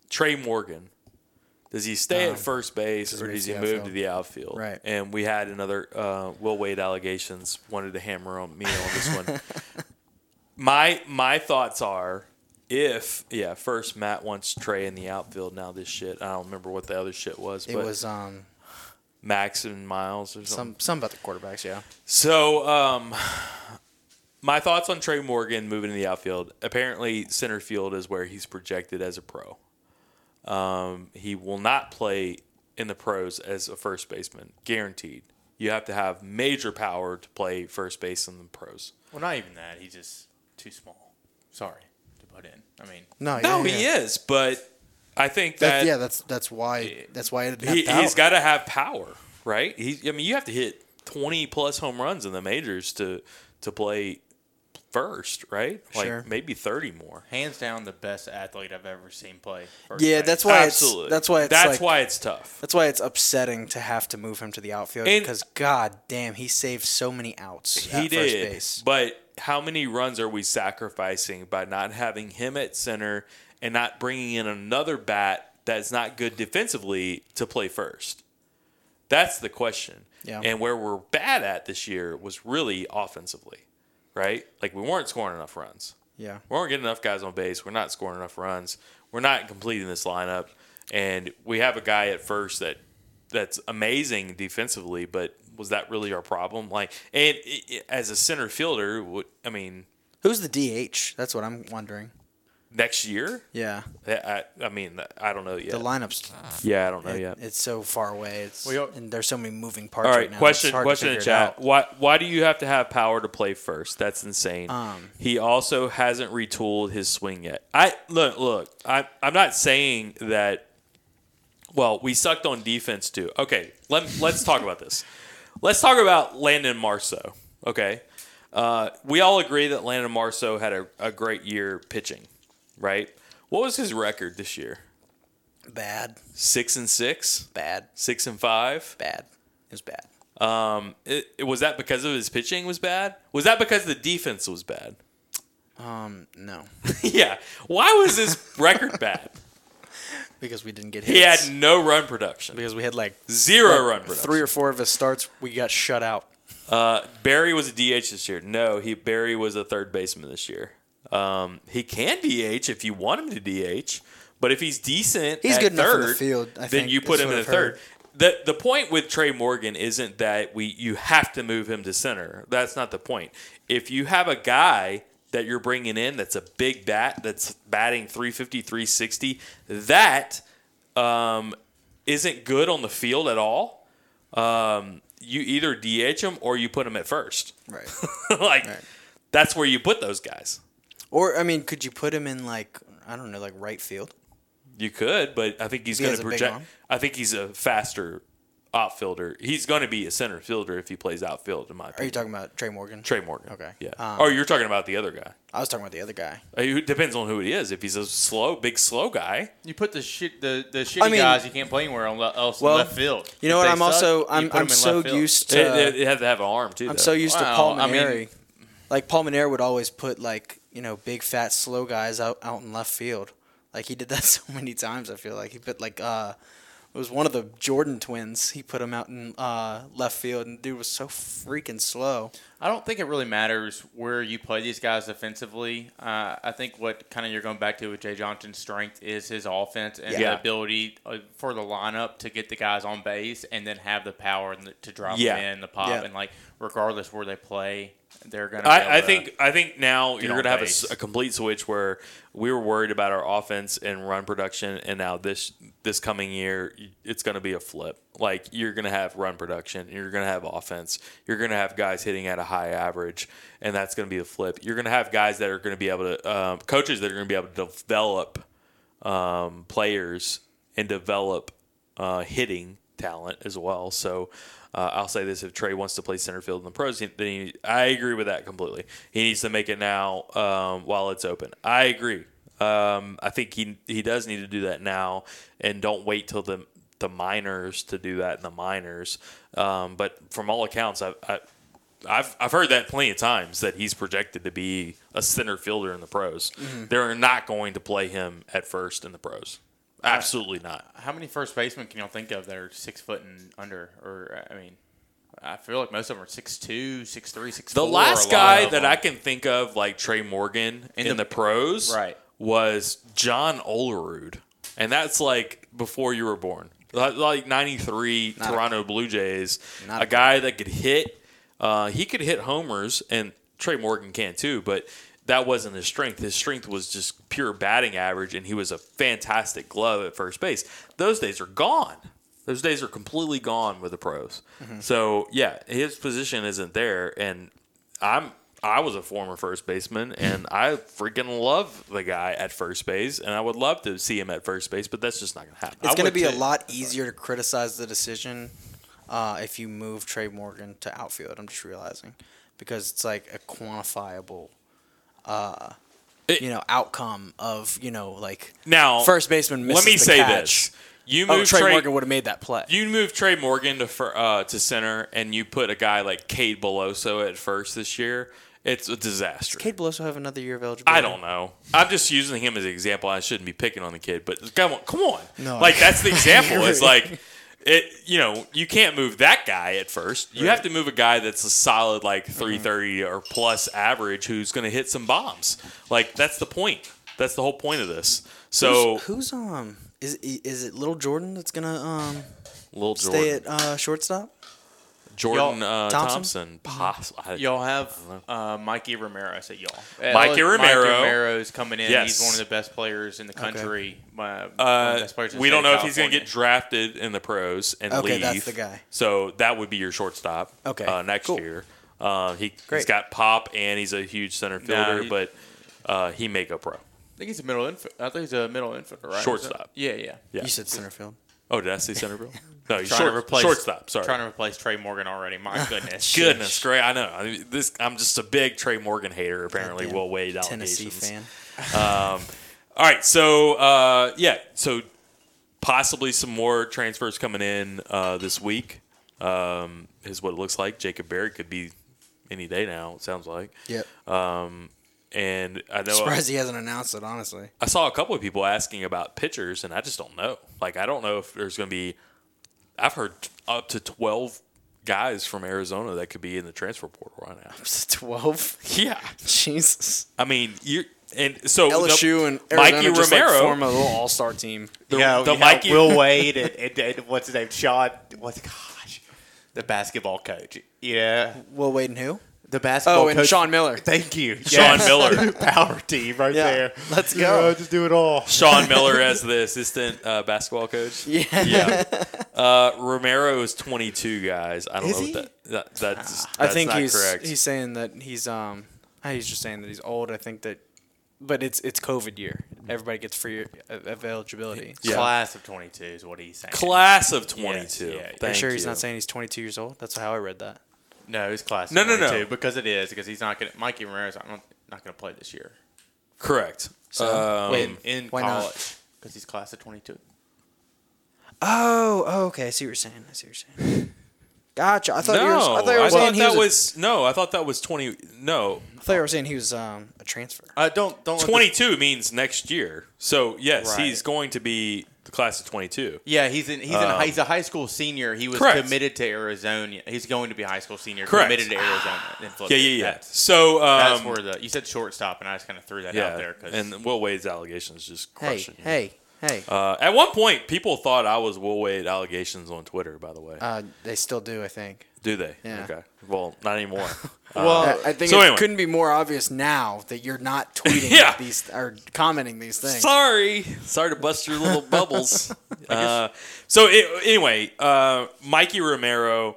Trey Morgan, does he stay at first base or does he move to the outfield? Right. And we had another uh, Will Wade allegations. Wanted to hammer on me on this one. my my thoughts are if yeah first Matt wants Trey in the outfield now this shit I don't remember what the other shit was It but was um Max and Miles or something. some some about the quarterbacks. Yeah. So, um, my thoughts on Trey Morgan moving to the outfield. Apparently, center field is where he's projected as a pro. Um, he will not play in the pros as a first baseman, guaranteed. You have to have major power to play first base in the pros. Well, not even that. He's just too small. Sorry to put in. I mean, No, No, yeah, he is, but I think That, that yeah, that's that's why that's why he, he's got to have power, right? He, I mean, you have to hit twenty plus home runs in the majors to to play first, right? Like Sure. maybe thirty more. hands down the best athlete I've ever seen play. first Yeah, base. that's why Absolutely. it's that's why it's that's like, why it's tough. that's why it's upsetting to have to move him to the outfield And- because god damn he saved so many outs He at first did, base. but how many runs are we sacrificing by not having him at center and not bringing in another bat that's not good defensively to play first? That's the question. Yeah. And where we're bad at this year was really offensively, right? Like we weren't scoring enough runs. Yeah. We weren't getting enough guys on base. We're not scoring enough runs. We're not completing this lineup, and we have a guy at first that that's amazing defensively. But was that really our problem? Like, and i- i- as a center fielder, what I mean, Who's the DH? That's what I'm wondering. Next year, Yeah. I, I, I mean, I don't know yet. The lineups yeah, I don't know it- yet. it's so far away. It's Well, and there's so many moving parts All right, right, now. question it's hard question to in chat. out. Why why do you have to have power to play first? That's insane. Um, he also hasn't retooled his swing yet. I look look. I I'm not saying that. Well, we sucked on defense too. Okay, let let's talk about this. Let's talk about Landon Marceaux. Okay, uh, we all agree that Landon Marceaux had a, a great year pitching, right? What was his record this year? Bad, Six and six, bad, six and five. bad. It was bad. Um, it, it- was that because of his pitching was bad? Was that because the defense was bad? Um, no, yeah. Why was his record bad? because we didn't get He had no run production, because we had like zero like run production. three or four of his starts. We got shut out. Uh, Berry was a DH this year. No, he Berry was a third baseman this year. Um, he can DH if you want him to DH, but if he's decent, He's at good enough third, in the field, I then you put him in the third. The the point with Trey Morgan isn't that we you have to move him to center. That's not the point. If you have a guy that you're bringing in that's a big bat that's batting 350 360 that um, isn't good on the field at all um, you either DH him or you put him at first Right. like Right. that's where you put those guys or I mean, could you put him in like I don't know, like right field? you could but I think he's He going has to a big project arm. I think he's a faster outfielder he's going to be a center fielder if he plays outfield in my opinion. Are you talking about Trey Morgan? Trey Morgan Okay. yeah Um, or you're talking about the other guy I was talking about the other guy. Uh, It depends on who it is. If he's a slow, big, slow guy, You put the shit the the shitty mean- guys you can't play anywhere on le- else in Well, left field. You know If what? they I'm suck, also you I'm put 'em I'm in so left field. used to it, it, it has to have an arm too. I'm though. so used to Wow, Paul I mean- Mainieri. Like Paul Mainieri would always put like you know big fat slow guys out out in left field. Like he did that so many times. I feel like he put like uh, it was one of the Jordan twins. He put him out in uh, left field, and dude was so freaking slow. I don't think it really matters where you play these guys defensively. Uh, I think what kind of you're going back to with Jay Johnson's strength is his offense and Yeah. the ability uh, for the lineup to get the guys on base and then have the power to drop Yeah. them in the pop Yeah. and like regardless where they play, they're going to. I, I think I think now you're going to have a, a complete switch where we were worried about our offense and run production, and now this this coming year it's going to be a flip. Like you're going to have run production, you're going to have offense, you're going to have guys hitting at a high average, and that's going to be the flip. You're going to have guys that are going to be able to um, coaches that are going to be able to develop um, players and develop uh, hitting talent as well. So uh, I'll say this: if Trey wants to play center field in the pros, then he, I agree with that completely. He needs to make it now um, while it's open. I agree. Um, I think he he does need to do that now, and don't wait till the the minors to do that in the minors. Um, but from all accounts, I, I I've I've heard that plenty of times that he's projected to be a center fielder in the pros. They're not going to play him at first in the pros. Absolutely not. How many first basemen can y'all think of that are six foot and under? Or I mean, I feel like most of them are six two, six three, six The four, last guy that. I can think of, like Trey Morgan in, In the, the- pros, Right. was John Olerud, and that's like before you were born. Like- Like '93 Not a- Toronto Blue Jays, a a- guy that could hit. Uh, he could hit homers, and Trey Morgan can too, but that wasn't his strength. His strength was just pure batting average, and he was a fantastic glove at first base. Those days are gone. Those days are completely gone with the pros. So yeah, his position isn't there, and I'm I was a former first baseman, and I freaking love the guy at first base, and I would love to see him at first base, but that's just not gonna happen. It's I going to be a lot easier to criticize the decision uh, if you move Trey Morgan to outfield. I'm just realizing because it's like a quantifiable, uh, It- you know, outcome of you know like Now, first baseman. let me the say catch. this: you Oh, move Trey, Trey, Morgan would have made that play. you move Trey Morgan to uh, to center, and you put a guy like Cade Beloso at first this year. It's a disaster. Cade Beloso have another year of eligibility. I don't know. I'm just using him as an example. I shouldn't be picking on the kid, but come on, come on. No, like that's the example. It's like it. You know, you can't move that guy at first. You have to move a guy that's a solid like Mm-hmm. 330 or plus average who's going to hit some bombs. Like that's the point. That's the whole point of this. So who's, who's um is is it Little Jordan that's gonna um little Jordan. stay at uh, shortstop? Jordan uh, Thompson? Thompson, poss- Y'all have uh, Mikey Romero. I said y'all. Mikey Romero. Mikey Romero's coming in. Yes. He's one of the best players in the country. Uh, the Uh, best players in the we don't know if he's going to get drafted in the pros and Okay, leave. that's the guy. So that would be your shortstop. Okay, uh, next cool. year. Uh, he, he's Great. got pop and he's a huge center fielder, he- but uh, he may go pro. I think he's a middle infielder. I think he's a middle infielder, right? Shortstop. Yeah, yeah. Yeah. You said center field. Oh, did I say center field? No, he's Trying short, to replace shortstop. Sorry. Trying to replace Trey Morgan already. My goodness. Goodness, great. I know. I mean, this. I'm just a big Trey Morgan hater. Apparently, Will Wade Tennessee fan. Um, all right, so uh, yeah, so possibly some more transfers coming in uh, this week um, is what it looks like. Jacob Berry could be any day now. It sounds like. Yep. Um, and I know Surprised he hasn't announced it. Honestly. I saw a couple of people asking about pitchers, and I just don't know. Like, I don't know if there's going to be. I've heard up to twelve guys from Arizona that could be in the transfer portal right now. Twelve. Yeah, Jesus. I mean, you and so LSU and Mikey Arizona just Romero. like form a little all star team. the, yeah, the you have Mikey Will Wade and, and, and what's his name? Sean. What's gosh, the basketball coach. Yeah, Will Wade and who? The basketball Oh, and coach. Sean Miller. Thank you, Sean Yes. Miller. power team right Yeah, there. let's go. Yeah, just do it all. Sean Miller as the assistant uh, basketball coach. Yeah. Yeah. Uh, Romero is 22, guys. I don't Is know he? what that, that that's. I that's think not he's correct. he's saying that he's um he's just saying that he's old. I think that, but it's it's COVID year. Everybody gets free uh, of eligibility. Yeah. Class of 22 is what he's saying. Class of Yes, 22. yeah. Are you Are you sure he's you. not saying he's 22 years old? That's how I read that. No, he's class. No, of no, no. 22 Because it is because he's not going. to Mikey Ramirez, I'm not, not going to play this year correct? So, Um, in in why college because he's class of 22. Oh, oh, okay. I see what you're saying. I see what you're saying. Gotcha. I thought no, you were. I thought you were I saying thought he that was. a- was no. I thought that was 20. No, I thought you were saying he was um a transfer. Uh, don't don't let the- 22 means next year. So yes, Right. he's going to be the class of 22. Yeah, he's in. He's in. Um, He's a high school senior. He was correct. committed to Arizona. He's going to be a high school senior. Correct. Committed to Arizona. in Yeah, Florida. yeah, yeah. That's, So um, that's where the you said shortstop, and I just kind of threw that yeah, out there because and Will Wade's allegations just Hey, crushing. you. hey, hey. Uh, at one point, people thought I was Will Wade allegations on Twitter. By the way, Uh, they still do, I think. Do they? Yeah. Okay. Well, not anymore. Well, I I think so it anyway. couldn't be more obvious now that you're not tweeting Yeah. these or commenting these things. Sorry, sorry to bust your little bubbles. Uh, so it, anyway, uh, Mikey Romero,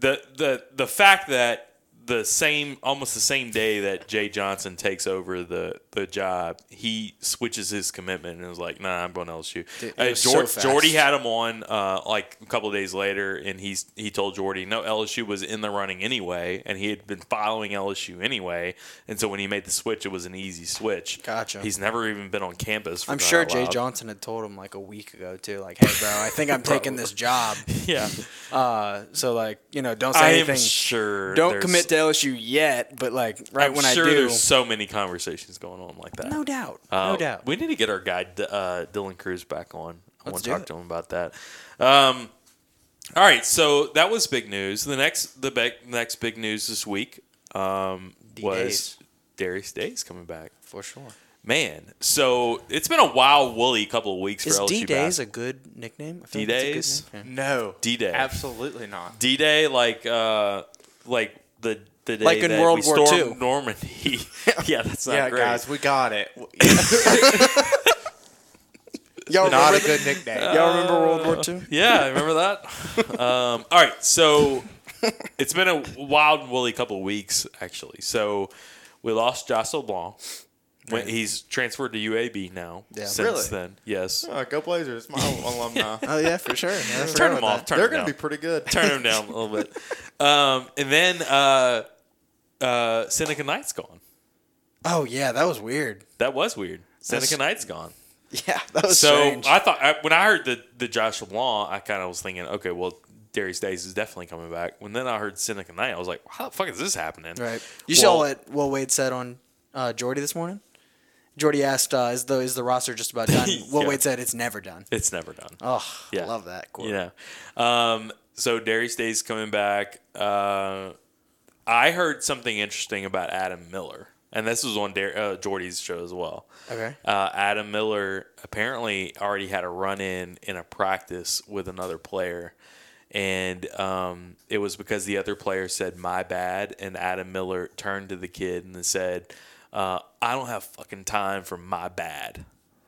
the the the fact that the same almost the same day that Jay Johnson takes over the the job, he switches his commitment and was like, "Nah, I'm going to LSU." Dude, Uh, so Jordy had him on uh, like a couple of days later, and he's he told Jordy, "No, LSU was in the running anyway, and he had been following LSU anyway, and so when he made the switch, it was an easy switch." Gotcha. He's never even been on campus. For I'm sure Jay. Johnson had told him like a week ago too, like, "Hey, bro, I think I'm taking this job." Yeah, Uh, so like, you know, don't say I anything. sure. don't commit to LSU yet, but like right I'm when sure I do, there's so many conversations going on like that. no doubt, Uh, no doubt. We need to get our guy D- uh, Dylan Crews back on. I want to talk it. to him about that. Um, all right, so that was big news. The next, the big, next big news this week um, was Darius Days coming back. for sure. Man, so it's been a wild woolly couple of weeks for Is LSU. D Days bas- a good nickname? I feel like it's D-Days? a no, D-Day. absolutely not. D Day, like uh, like the the day Like in that World we War stormed II. Normandy. yeah, that's not yeah, great. guys, we got it. Y'all not a remember, good nickname. y'all remember World War II? Yeah, I remember that. um, all right, so it's been a wild and woolly couple of weeks actually. So we lost Josh LeBlanc. When he's transferred to UAB now. Yeah. Since Really? then, yes. Oh, go Blazers, my alumni. Oh yeah, for sure. Yeah, I forgot Turn about off. Turn They're him going down. to be pretty good. Turn him down a little bit. Um, and then uh, uh, Seneca Knight's gone. Oh yeah, that was weird. That was weird. Seneca That's- Knight's gone. Yeah, that was so strange. I thought I, when I heard the the Josh LeBlanc, I kind of was thinking, okay, well, Darius Days is definitely coming back. When then I heard Seneca Knight, I was like, how the fuck is this happening? Right. You Well- saw what Will Wade said on uh, Jordy this morning. Jordy asked, uh, "Is the is the roster just about done?" Will Yeah. Wade said, "It's never done." It's never done. Oh, Yeah. I love that. Quote. Yeah. Um, so Darius Days coming back. Uh, I heard something interesting about Adam Miller, and this was on Dar- uh, Jordy's show as well. Okay. Uh, Adam Miller apparently already had a run in in a practice with another player. And um, it was because the other player said, my bad. And Adam Miller turned to the kid and said, uh, I don't have fucking time for my bad.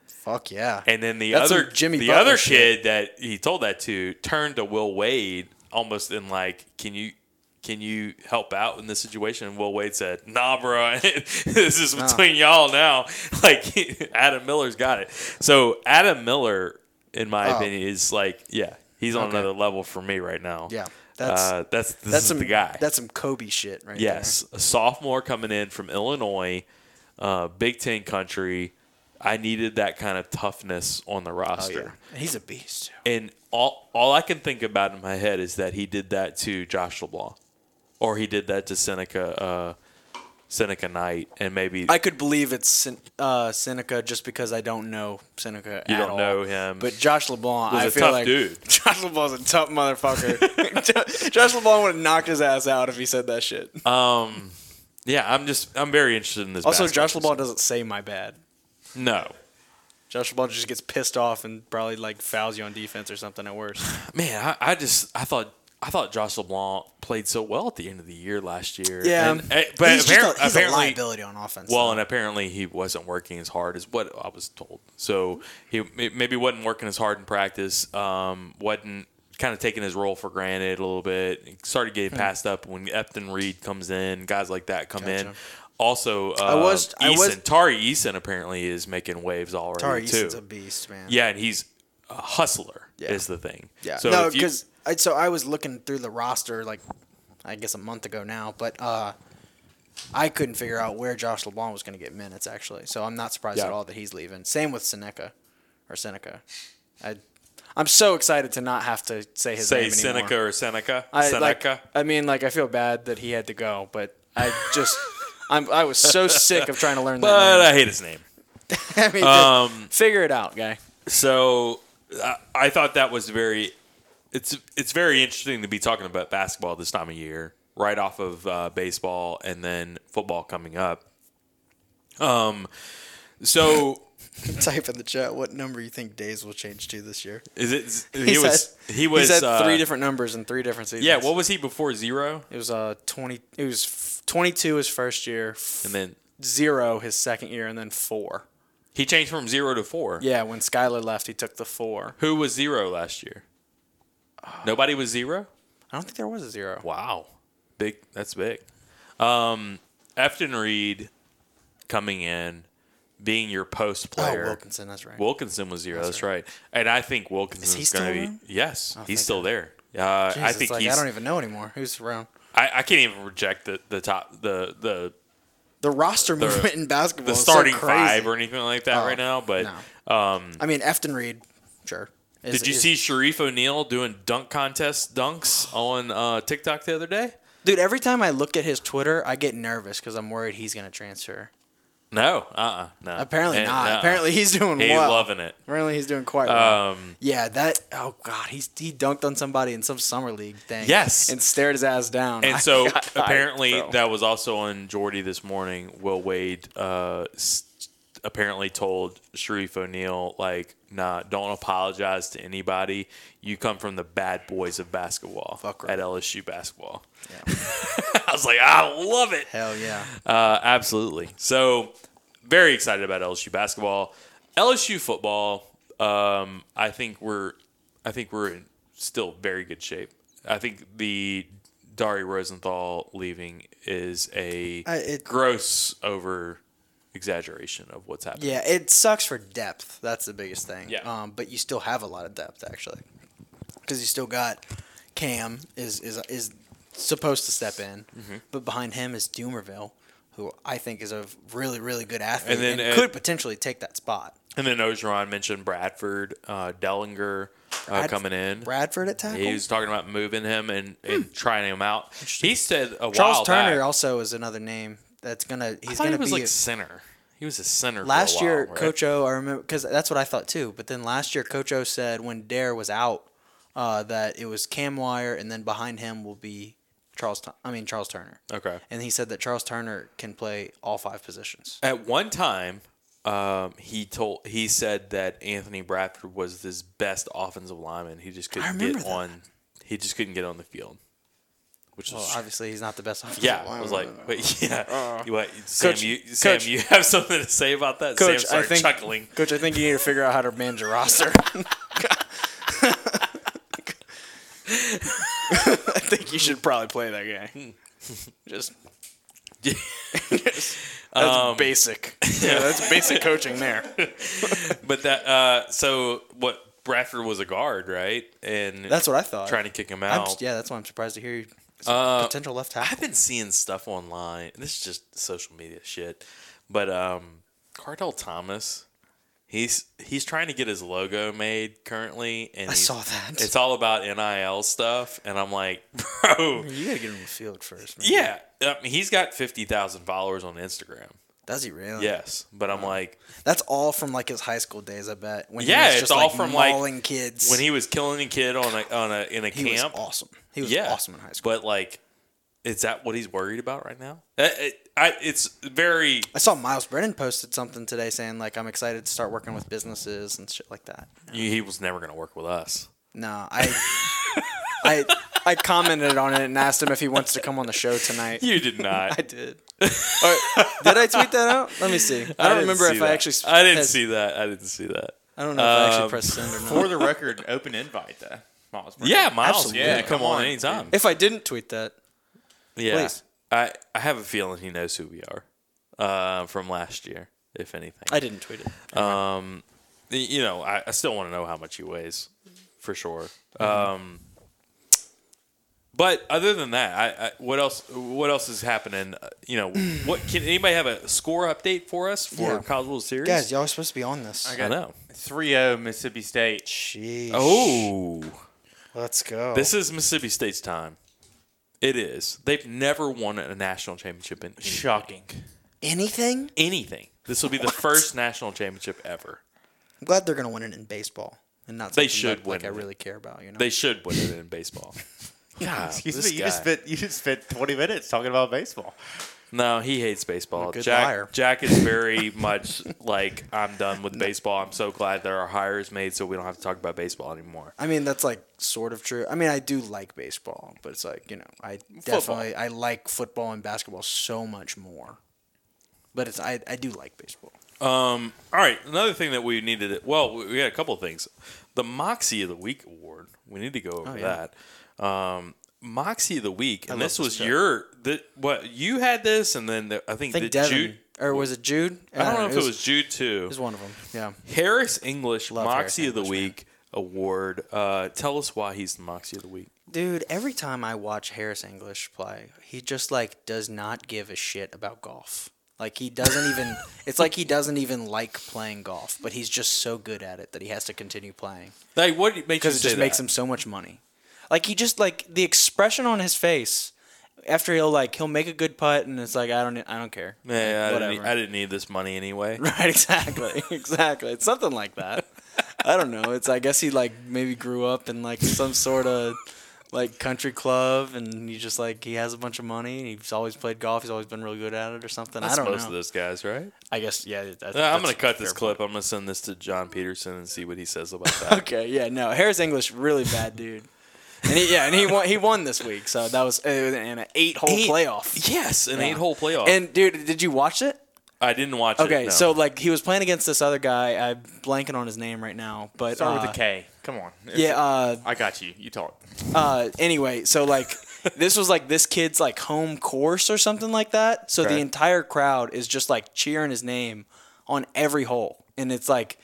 Fuck yeah. And then the That's other Jimmy the Butler other shit. kid that he told that to turned to Will Wade almost in like, can you can you help out in this situation? And Will Wade said, Nah, bro, this is between y'all now. Like Adam Miller's got it. So Adam Miller, in my Oh. opinion, is like, yeah, he's on Okay. another level for me right now. Yeah, that's uh, that's that's some the guy. That's some Kobe shit, right Yes, a sophomore coming in from Illinois, uh, Big Ten country. I needed that kind of toughness on the there. Oh roster. yeah, he's a beast. And all all I can think about in my head is that he did that to Josh LeBlanc, or he did that to Seneca uh, Seneca Knight, and maybe I could believe it's uh, Seneca just because I don't know Seneca. you don't all. know him. But Josh LeBlanc, Was I a feel tough like dude. Josh LeBlanc's a tough motherfucker. Josh LeBlanc would have knocked his ass out if he said that shit. um, yeah, I'm just I'm very interested in this. also, Josh LeBlanc doesn't say my bad. No, Josh LeBlanc just gets pissed off and probably like fouls you on defense or something at worst. man, I, I just I thought. I thought Josh LeBlanc played so well at the end of the year last year. Yeah, And- eh, but he's, a, he's a apparently, liability on offense. Well, though. and apparently he wasn't working as hard as what I was told. So he maybe wasn't working as hard in practice. Um, wasn't kind of taking his role for granted a little bit. He started getting passed up when Efton Reid comes in. Guys like that come in. Hmm. Also, uh, I was- I Eason, was- Tari Eason apparently is making waves already Tari too. Eason's a beast, man. yeah, and he's a hustler. Yeah. Is the thing. Yeah. So no, because I so I was looking through the roster like I guess a month ago now, but uh, I couldn't figure out where Josh LeBlanc was going to get minutes actually. So I'm not surprised Yeah. at all that he's leaving. Same with Seneca or Seneca. I I'm so excited to not have to say his say name anymore. Seneca or Seneca. I, Seneca. Like, I mean, like I feel bad that he had to go, but I just I'm I was so sick of trying to learn but that. I hate his name. name. I mean, Um, figure it out, guy. So I, I thought that was very. It's it's very interesting to be talking about basketball this time of year, right off of uh, baseball and then football coming up. Um, so Type in the chat what number you think days will change to this year. Is it? He, He's was. had- he was. He's uh, three different numbers in three different seasons. Yeah. What was he before zero? It was uh twenty. It was f- twenty-two his first year, And then zero his second year, and then four. he changed from zero to four. Yeah, when Skylar left, he took the four. Who was zero last year? Nobody was zero. I don't think there was a zero. Wow, big. That's big. Um, Efton Reid coming in, being your post Oh, player. Wilkinson, that's right. Wilkinson was zero. That's, right. And I think Wilkinson Is going to be. around? Yes, he's still God. there. Uh, I Jesus, think like, he's. I don't even know anymore who's around. I, I can't even reject the the top the the The roster movement in basketball. the so starting crazy. five or anything like that Oh, right now. But no. um, I mean, Efton Reid, sure. Is- did you is- see Shareef O'Neal doing dunk contest dunks on uh, TikTok the other day? dude? Every time I look at his Twitter, I get nervous because I'm worried he's gonna transfer. No, uh, uh no. Apparently And, not. uh-uh. Apparently he's doing well. he's well. loving it. Apparently he's doing quite well. Um, yeah, that. Oh god, he's he dunked on somebody in some summer league thing. Yes. and stared his ass down. and I so apparently bro. that was also on Jordy this morning. Will Wade uh, s- apparently told Shareef O'Neal like, "Nah, don't apologize to anybody. You come from the bad boys of basketball Fuck right. at LSU basketball." Yeah. I was like, I love it. hell yeah. Uh, absolutely. So, very excited about LSU basketball. LSU football. Um, I think we're, I think we're in still very good shape. I think the Dare Rosenthal leaving is a I- it- gross over exaggeration of what's happening. Yeah, it sucks for depth. That's the biggest thing. Yeah. Um, but you still have a lot of depth actually, because you still got Cam is is is supposed to step in, Mm-hmm. but behind him is Doomerville, who I think is a really really good athlete And and, then, uh, could potentially take that spot. And then Orgeron mentioned Bradford, uh, Dellinger uh, coming in. Bradford at tackle. He was talking about moving him and, and trying him out. He said a while Charles Turner back, also is another name that's gonna. He's gonna he was be like center. He was a center. for a last while, year. right? Coach O, I remember because that's what I thought too. But then last year, Coach O said when Dare was out, uh, that it was Cam Wire, and then behind him will be Charles. I mean Charles Turner. Okay. And he said that Charles Turner can play all five positions. At one time, um, he told he said that Anthony Bradford was his best offensive lineman. He just couldn't get that. on. He just couldn't get on the field, which Well, is obviously he's not the best. offensive yeah. I was like, wait, yeah. You what, Sam, Coach- you Sam, Coach- you have something to say about that? Sam Coach, I think, chuckling. Coach, I think you need to figure out how to manage a roster. I think you should probably play that guy. Just that's Um, basic. Yeah, that's basic coaching there. But that uh, so what? Bradford was a guard, right? And That's what I thought. trying to kick him I'm, out. yeah, that's why I'm surprised to hear you. Uh, potential left tackle. I've been seeing stuff online. This is just social media shit. But um Kardell Thomas, he's he's trying to get his logo made currently and I saw that. It's all about NIL stuff and I'm like, bro, you gotta get him in the field first. Man. yeah. He's got 50,000 followers on Instagram. Does he really? Yes, but I'm like That's all from like his high school days. I bet. When Yeah, he was it's all like, from, like, mauling kids. when he was killing a kid on a on a in a he camp. was awesome. He was yeah, awesome in high school. But like is that what he's worried about right now? Uh, it- I, it's very I saw Myles Brennan posted something today saying like I'm excited to start working with businesses and shit like that. he he was never going to work with us. No, I, I, I commented on it and asked him if he wants to come on the show tonight. You did not. I did. Or, did I tweet that out? Let me see. I don't didn't remember see if I actually. I didn't pressed- see that. I didn't see that. I don't know if I actually Um, pressed send or not. For the record, open invite though. Myles Brennan. Yeah, Myles. Absolutely. Yeah, Yeah, come come on on. anytime. If I didn't tweet that, Yeah, please. I I have a feeling he knows who we are uh, from last year, if anything. I didn't tweet it. Um, you know, I, I still want to know how much he weighs, for sure. Mm-hmm. Um, but other than that, I, I what else? What else is happening? Uh, You know, what can anybody have a score update for us for Yeah. College World Series? Guys, y'all are supposed to be on this. I I got know. 3-0 Mississippi State. Sheesh. Oh, let's go. this is Mississippi State's time. It is. They've never won a national championship in anything. Shocking. anything. anything. This will be the first national championship ever. I'm glad they're gonna win it in baseball and not. They something should that, like win I it. really care about. You know. They should win it in baseball. God, Excuse me, you just spent you just spent 20 minutes talking about baseball. No, he hates baseball. Good Jack liar. Jack is very much like I'm done with baseball. I'm so glad there are hires made so we don't have to talk about baseball anymore. I mean, that's like sort of true. I mean, I do like baseball, but it's like you know, I definitely I like football and basketball so much more. But it's I, I do like baseball. Um, all right, another thing that we needed. Well, we had a couple of things. The Moxie of the Week award. We need to go over Oh, yeah. that. Um, Moxie of the Week, and this was your the, what you had this, and then the, I think, I think the Jude. or was it Jude? I don't know if it was Jude too. It was one of them. Yeah. Harris English Love Moxie Harris of the English, man. Week award. Uh, tell us why he's the Moxie of the Week. Dude, every time I watch Harris English play, he just like does not give a shit about golf. Like he doesn't even it's like he doesn't even like playing golf, but he's just so good at it that he has to continue playing Like, what makes because it just makes him so much money. Like he just like the expression on his face after he'll like he'll make a good putt and it's like I don't I don't care. Man, I didn't, need, I didn't need this money anyway. Right, exactly, exactly. It's something like that. I don't know. It's I guess he like maybe grew up in like some sort of like country club, and he just like he has a bunch of money. and He's always played golf. He's always been really good at it, or something. That's I don't most know. of those guys, right? I guess yeah. That, Uh, I'm that's gonna cut this clip. point. I'm gonna send this to John Peterson and see what he says about that. Okay, yeah, no. Harris English, really bad dude. And he, yeah, and he won. He won this week, so that was uh, in an eight-hole Eight- playoff. yes, an Yeah. eight-hole playoff. And dude, did you watch it? I didn't watch it. Okay, no. so like he was playing against this other guy. I'm blanking on his name right now, but Start uh, with a K. Come on. Yeah, uh, I got you. You talk. uh anyway so like this was like this kid's like home course or something like that so the entire crowd is just like cheering his name on every hole and it's like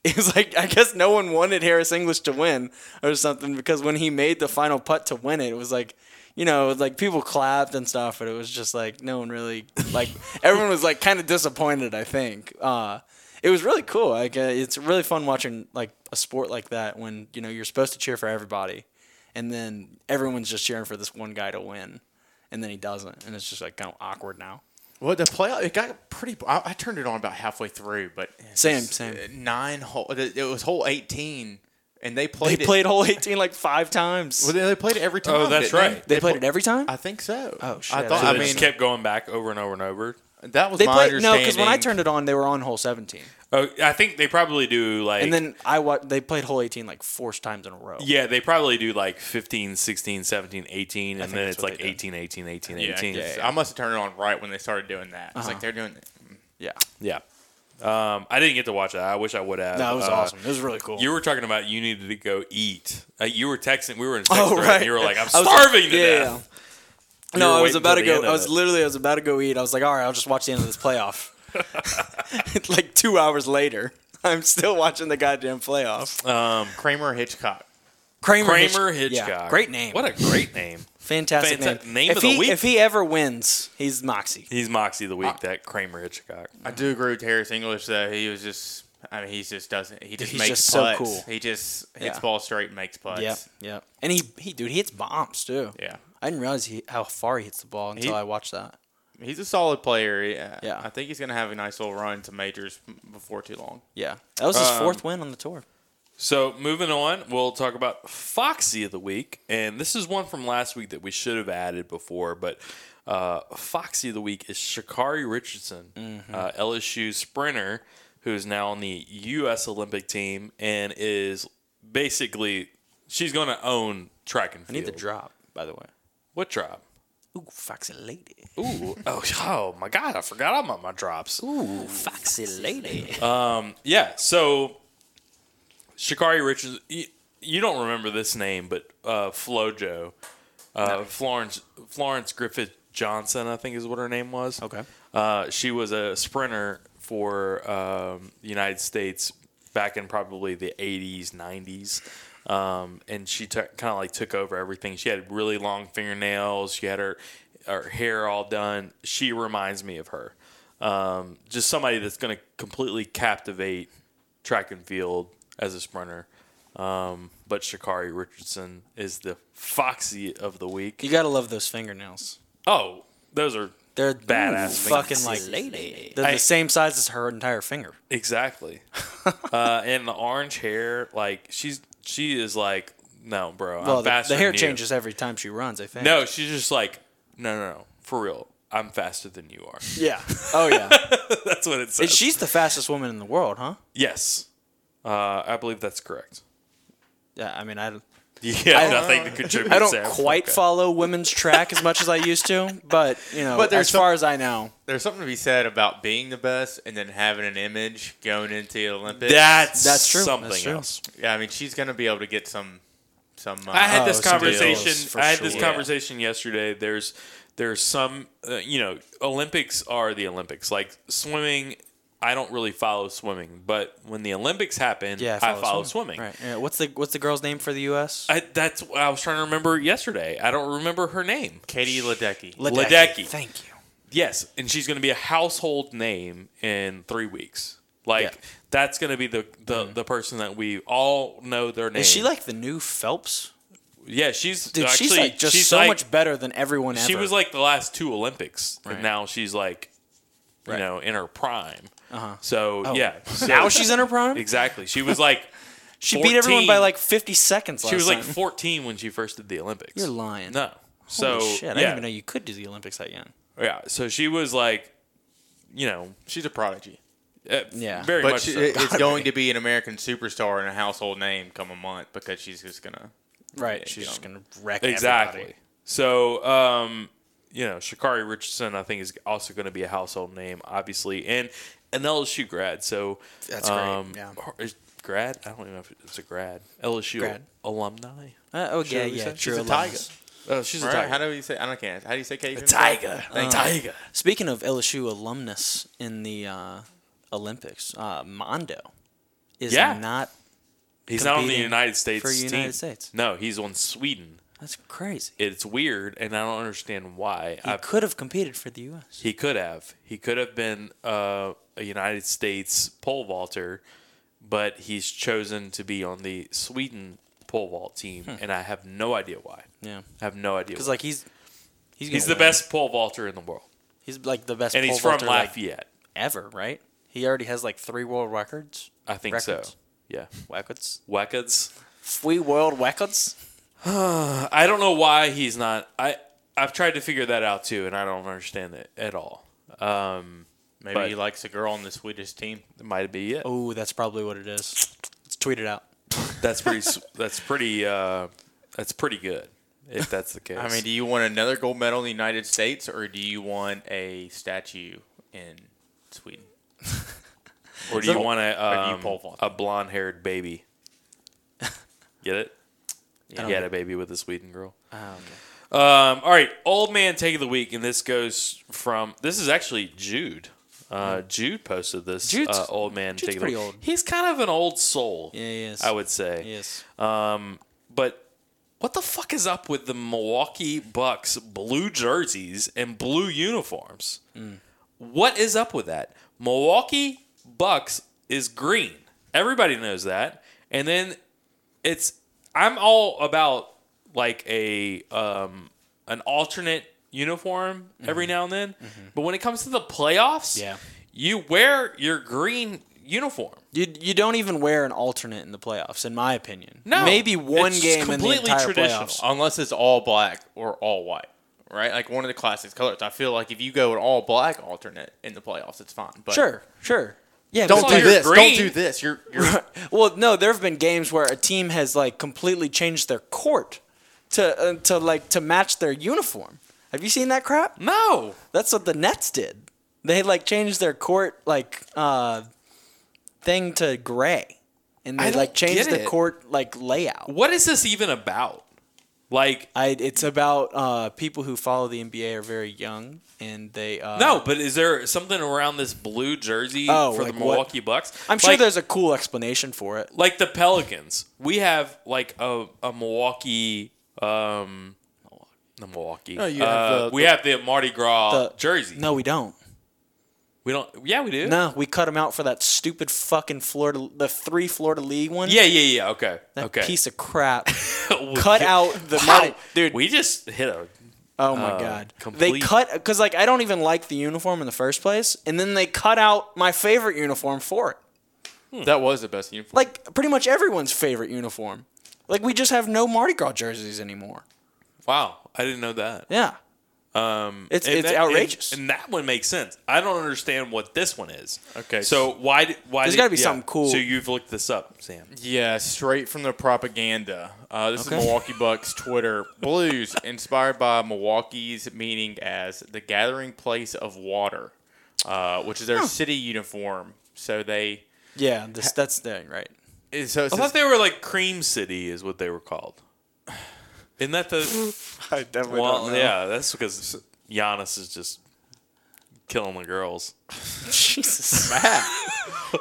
it's like i guess no one wanted harris english to win or something because when he made the final putt to win it it was like you know like people clapped and stuff but it was just like no one really like everyone was like kind of disappointed i think uh it was really cool like uh, it's really fun watching like a sport like that when you know you're supposed to cheer for everybody and then everyone's just cheering for this one guy to win, and then he doesn't, and it's just like kind of awkward now. Well, the playoff it got pretty. I, I turned it on about halfway through, but it's Same, same. Nine hole. It it was hole eighteen, and they They played. it- played hole 18 like five times. Well, they, they played it every time. Oh, that's didn't they? right. they played pl- it every time. I think so. Oh, shit. I thought. So I mean, just kept going back over and over and over. that was They my played no, because when I turned it on, they were on hole 17, Oh, I think they probably do like. and then I wa- They played hole 18 like four times in a row. yeah, they probably do like 15, 16, 17, 18, and then it's like they did. 18, 18, 18, yeah, 18. yeah, I must have turned it on right when they started doing that. It's Uh-huh. like they're doing. yeah. Yeah. Um, I didn't get to watch that. I wish I would have. No, was Uh, awesome. It was really cool. You were talking about you needed to go eat. Uh, you were texting. We were in text Oh, right. and you were like, "I'm I was- starving to yeah, yeah, death." You No, I was about to go. I was literally I was about to go eat. I was like, all right, I'll just watch the end of this playoff. like two hours later, I'm still watching the goddamn playoff. Um, Kramer Hitchcock. Kramer, Kramer Hitch- Hitchcock. Yeah, great name. What a great name. fantastic Fanta- name. name if of the he, week. If he ever wins, he's Moxie. He's Moxie the week. that Kramer Hitchcock. I do agree with Harris English though. He was just. I mean, he just doesn't. He just he's makes just so cool. He just hits Yeah. ball straight and makes putts. Yeah, yep. And he, he, dude, he hits bombs too. Yeah. I didn't realize he, how far he hits the ball until He- I watched that. He's a solid player. Yeah. Yeah. I think he's gonna have a nice little run to majors before too long. Yeah, that was his Um, fourth win on the tour. So moving on, we'll talk about Foxy of the week, and this is one from last week that we should have added before, but uh, Foxy of the week is Sha'Carri Richardson, Mm-hmm. uh, LSU sprinter, who's now on the U.S. Olympic team and is basically she's going to own track and field. I field. need the drop, by the way. What drop? Ooh, foxy lady. Ooh, oh, oh my God! I forgot about my drops. Ooh, foxy lady. Um, Yeah, so Sha'Carri Richards, you, you don't remember this name, but uh, FloJo, uh, Florence Florence Griffith Johnson, I think is what her name was. Okay. Uh, she was a sprinter for um, the United States back in probably the 80s, 90s. Um, and she took kind of like took over everything. She had really long fingernails. She had her her hair all done. She reminds me of her. Um, just somebody that's going to completely captivate track and field as a sprinter. Um, but Sha'Carri Richardson is the foxy of the week. You gotta love those fingernails. Oh, those are They're Badass fucking fingers. like they're I- the same size as her entire finger. Exactly. uh, and the orange hair, like she's she is like, no, bro. Well, I'm the, faster the hair than you." changes every time she runs. I think. No, she's just like, no, no, no, for real. I'm faster than you are. Yeah. Oh yeah. That's what it says. And She's the fastest woman in the world, huh? yes, uh, I believe that's correct. Yeah. I mean, I Yeah, I- nothing to contribute. I don't Sam. quite Okay. follow women's track as much as I used to, but you know, But as some- far as I know, There's something to be said about being the best and then having an image going into the Olympics. That's That's true. Something That's true. else. yeah, I mean, she's gonna be able to get some some. Uh, I had Oh, this some conversation. I had this sure. conversation yesterday. There's there's some uh, you know Olympics are the Olympics. Like swimming, I don't really follow swimming, but when the Olympics happen, yeah, I follow swimming. Right. Yeah, what's the what's the girl's name for the U.S.? I, that's what I was trying to remember yesterday. I don't remember her name. Katie Ledecky. Ledecky. Thank you. Yes, and she's going to be a household name in three weeks. Like Yeah. that's going to be the the, mm-hmm. the person that we all know their name. Is she like the new Phelps? Yeah, she's Dude, actually she's like just she's so like- much better than everyone ever. She was like the last two Olympics, Right. and now she's like, you Right. know, in her prime. Uh-huh. So Oh. yeah, so- now she's in her prime. exactly. She was like, She beat everyone 14. by like 50 seconds. Last she was like time. 14 when she first did the Olympics. You're lying. No. So Holy shit! I yeah, didn't even know you could do the Olympics that young. yeah. So she was like, you know, She's a prodigy, uh, Yeah. very but much. she, so. it's going to be an American superstar and a household name come a month because she's just gonna. Right. She's you just gonna wreck it. Exactly. everybody. So, um, you know, Sha'Carri Richardson, I think, is also going to be a household name, obviously, and an LSU grad. So That's great, Um, yeah. grad? I don't even know if it's a grad. LSU Grad. alumni. Uh, oh yeah, we yeah. said True. she's a alumnus. Oh, she's a Right? tiger. How do you say? I don't can't. How do you say Katie? tiger. Thank Uh, tiger. Speaking of LSU alumnus in the uh, Olympics, uh, Mondo is Yeah. not. He's not on the United States for team. United States. No, he's on Sweden. That's crazy. It's weird, and I don't understand why. He I, could have competed for the U.S. he could have. He could have been uh, a United States pole vaulter, but he's chosen to be on the Sweden pole vault team, and I have no idea why. Yeah, I have no idea. because like he's he's, he's the win. best pole vaulter in the world, He's like the best, and he's pole from vaulter, like, Lafayette. ever, right? He already has like three world records. I think records? so. Yeah, Records. Records. Three world records. I don't know why he's not. I I've tried to figure that out too, and I don't understand it at all. Um, Maybe But- he likes a girl on the Swedish team. it might be it. Oh, that's probably what it is. Let's tweet it out. That's pretty. that's pretty. Uh, that's pretty good. If that's the case. I mean, do you want another gold medal in the United States or do you want a statue in Sweden? or do you want a or do you um, a blonde haired baby? Get it? I He had a baby with a Sweden girl. Oh, okay. Um, all right, old man take of the week, and this goes from. This is actually Jude. Uh, Jude posted this. Uh, old man Jude's take of the week. old. He's kind of an old soul. Yeah, he is. I would say. Yes. Um, but what the fuck is up with the Milwaukee Bucks blue jerseys and blue uniforms? What is up with that? Milwaukee Bucks is green. Everybody knows that. And then it's I'm all about like a um an alternate uniform every now and then. But when it comes to the playoffs, Yeah. you wear your green uniform. You you don't even wear an alternate in the playoffs, in my opinion. No, maybe one it's game in the completely entire traditional. playoffs. Unless it's all black or all white, right? Like one of the classic colors. I feel like if you go an all black alternate in the playoffs, it's fine. But Sure, sure. Yeah, don't do this. green. Don't do this. You're you're Well, no, there have been games where a team has like completely changed their court to uh, to like to match their uniform. Have you seen that crap? No. That's what the Nets did. They like changed their court like uh thing to gray, and they like changed the court like layout. What is this even about? Like I it's about uh people who follow the NBA are very young and they uh no, but is there something around this blue jersey Oh, for like the what? Milwaukee Bucks? I'm sure there's a cool explanation for it. like the Pelicans. We have like a, a Milwaukee um the Milwaukee. No, you have Uh, the- we the- have the Mardi Gras The- jersey. No, we don't. We don't. Yeah, we do. No, we cut them out for that stupid fucking Florida, the three Florida League one. Yeah, yeah, yeah. Okay. that okay. piece of crap. cut out the Wow. Mardi, dude. We just hit a. oh my uh, god, they cut because like I don't even like the uniform in the first place, and then they cut out my favorite uniform for it. that was the best uniform. Like pretty much everyone's favorite uniform. Like we just have no Mardi Gras jerseys anymore. Wow, I didn't know that. Yeah, Um, It's- and it's that- outrageous. and, that one makes sense. I don't understand what this one is. Okay. so why? d- Why? There's did- gotta be yeah. something cool. So you've looked this up, Sam. Yeah, straight from the propaganda. Uh, this Okay. is Milwaukee Bucks Twitter. Blues inspired by Milwaukee's meaning as the gathering place of water, uh, which is their city uniform. So they. Yeah, this, that's the right. So I thought they were like Cream City, is what they were called. Isn't that the? I definitely well, yeah, that's because Giannis is just killing the girls. Jesus.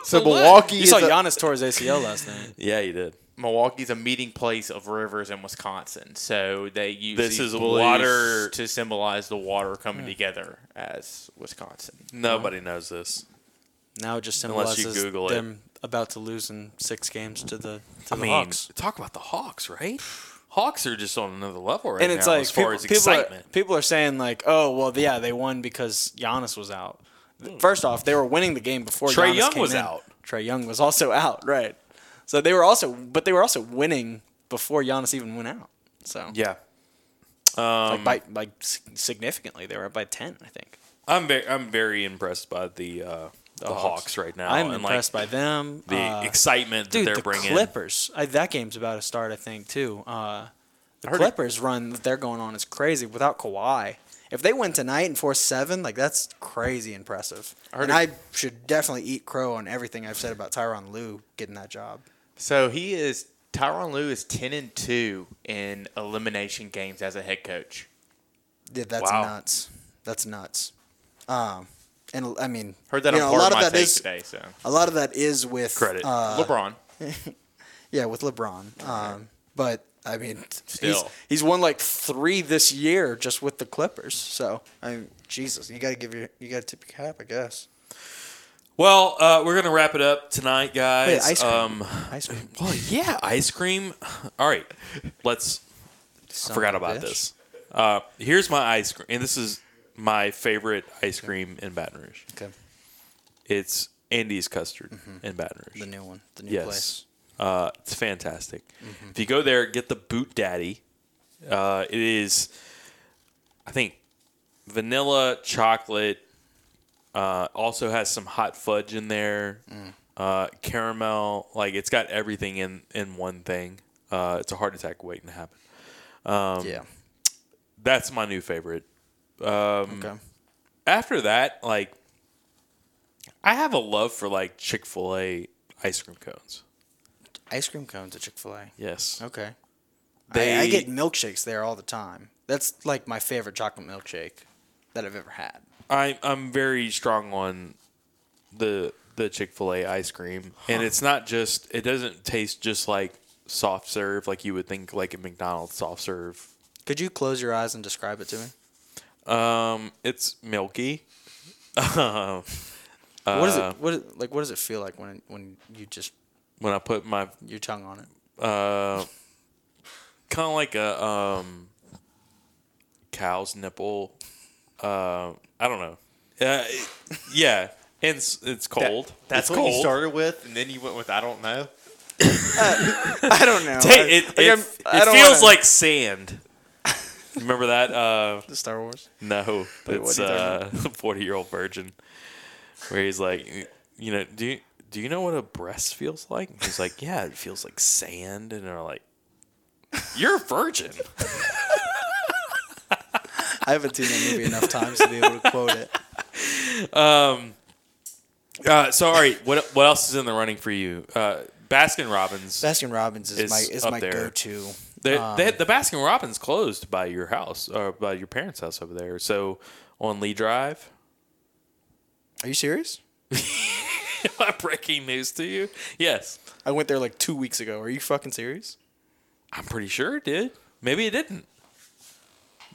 so Milwaukee You is saw a- Giannis tore his ACL last night. Yeah, you did. Milwaukee's a meeting place of rivers in Wisconsin. So they use This these is blues water- to symbolize the water coming together as Wisconsin. Nobody knows this. Now it just Unless you symbolizes Google it. them about to lose in six games to the to I the mean, Hawks. talk about the Hawks, right? Hawks are just on another level right And it's now like as far people, as people, are, people are saying like, oh well, yeah, they won because Giannis was out. First off, they were winning the game before Trae Giannis Young was in. out. Trae Young was also out, right? So they were also, but they were also winning before Giannis even went out. So yeah, Um, like by like significantly, they were up by ten, I think. I'm very, I'm very impressed by the uh, the Hawks. Hawks right now. I'm and impressed like by them. the Uh, excitement that dude, they're the bringing. Clippers. I, that game's about to start, I think, too. Uh, the heard it- Clippers run that they're going on is crazy without Kawhi. If they win tonight and force seven, like that's crazy impressive. heard and it- I should definitely eat crow on everything I've said about Tyronn Lue getting that job. So he is Tyronn Lue is ten and two in elimination games as a head coach. Yeah, that's Wow. nuts. That's nuts. Um, and I mean, Heard that you on know, part a lot of of my that take is today. So a lot of that is with Credit. Uh, LeBron. Yeah, with LeBron. Um, but I mean, he's Still. he's won like three this year just with the Clippers. So I mean, Jesus, you got to give your you got to tip your cap, I guess. Well, uh, we're gonna wrap it up tonight, guys. Wait, ice cream. Um, Ice cream. well, yeah, ice cream. All right, let's. I forgot about bitch. this. Uh, here's my ice cream, and this is my favorite ice cream in Baton Rouge. Okay, It's Andy's custard in Baton Rouge. the new one, the new yes, place. uh, it's fantastic. If you go there, get the Boot Daddy. Uh, it is, I think, vanilla chocolate. Uh, also has some hot fudge in there. Uh, caramel, like it's got everything in in one thing. Uh, it's a heart attack waiting to happen. Um, yeah. That's my new favorite. Um, Okay. After that, like, I have a love for like Chick Fil A ice cream cones. Ice cream cones at Chick Fil A. Yes. Okay. They- I, I get milkshakes there all the time. That's like my favorite chocolate milkshake that I've ever had. I I'm very strong on the the Chick Fil A ice cream, and it's not just it doesn't taste just like soft serve like you would think like a McDonald's soft serve. Could you close your eyes and describe it to me? Um, it's milky. Uh, what is it? What is, like? What does it feel like when when you just when I put my your tongue on it? uh, kind of like a um, cow's nipple. Uh, I don't know. Uh, it- yeah, and it's, it's cold. That's it's what cold. you started with, and then you went with I don't know. I don't know. Hey, it, Like, it, I'm- I it don't feels wanna- like sand. Remember that? Uh, the Star Wars. no, Wait, it's uh, talking forty year old virgin, where he's like, you know, do you, do you know what a breast feels like? And he's like, yeah, it feels like sand, and they're like, you're a virgin. I haven't seen that movie enough times to be able to quote it. Uh, so, all right, what what else is in the running for you? Uh, Baskin Robbins. Baskin Robbins is, Is my is my go-to. They, Um, they, the Baskin Robbins closed by your house or by your parents' house over there. So on Lee Drive. Are you serious? Am I breaking news to you? Yes, I went there like two weeks ago. Are you fucking serious? I'm pretty sure it did. Maybe it didn't.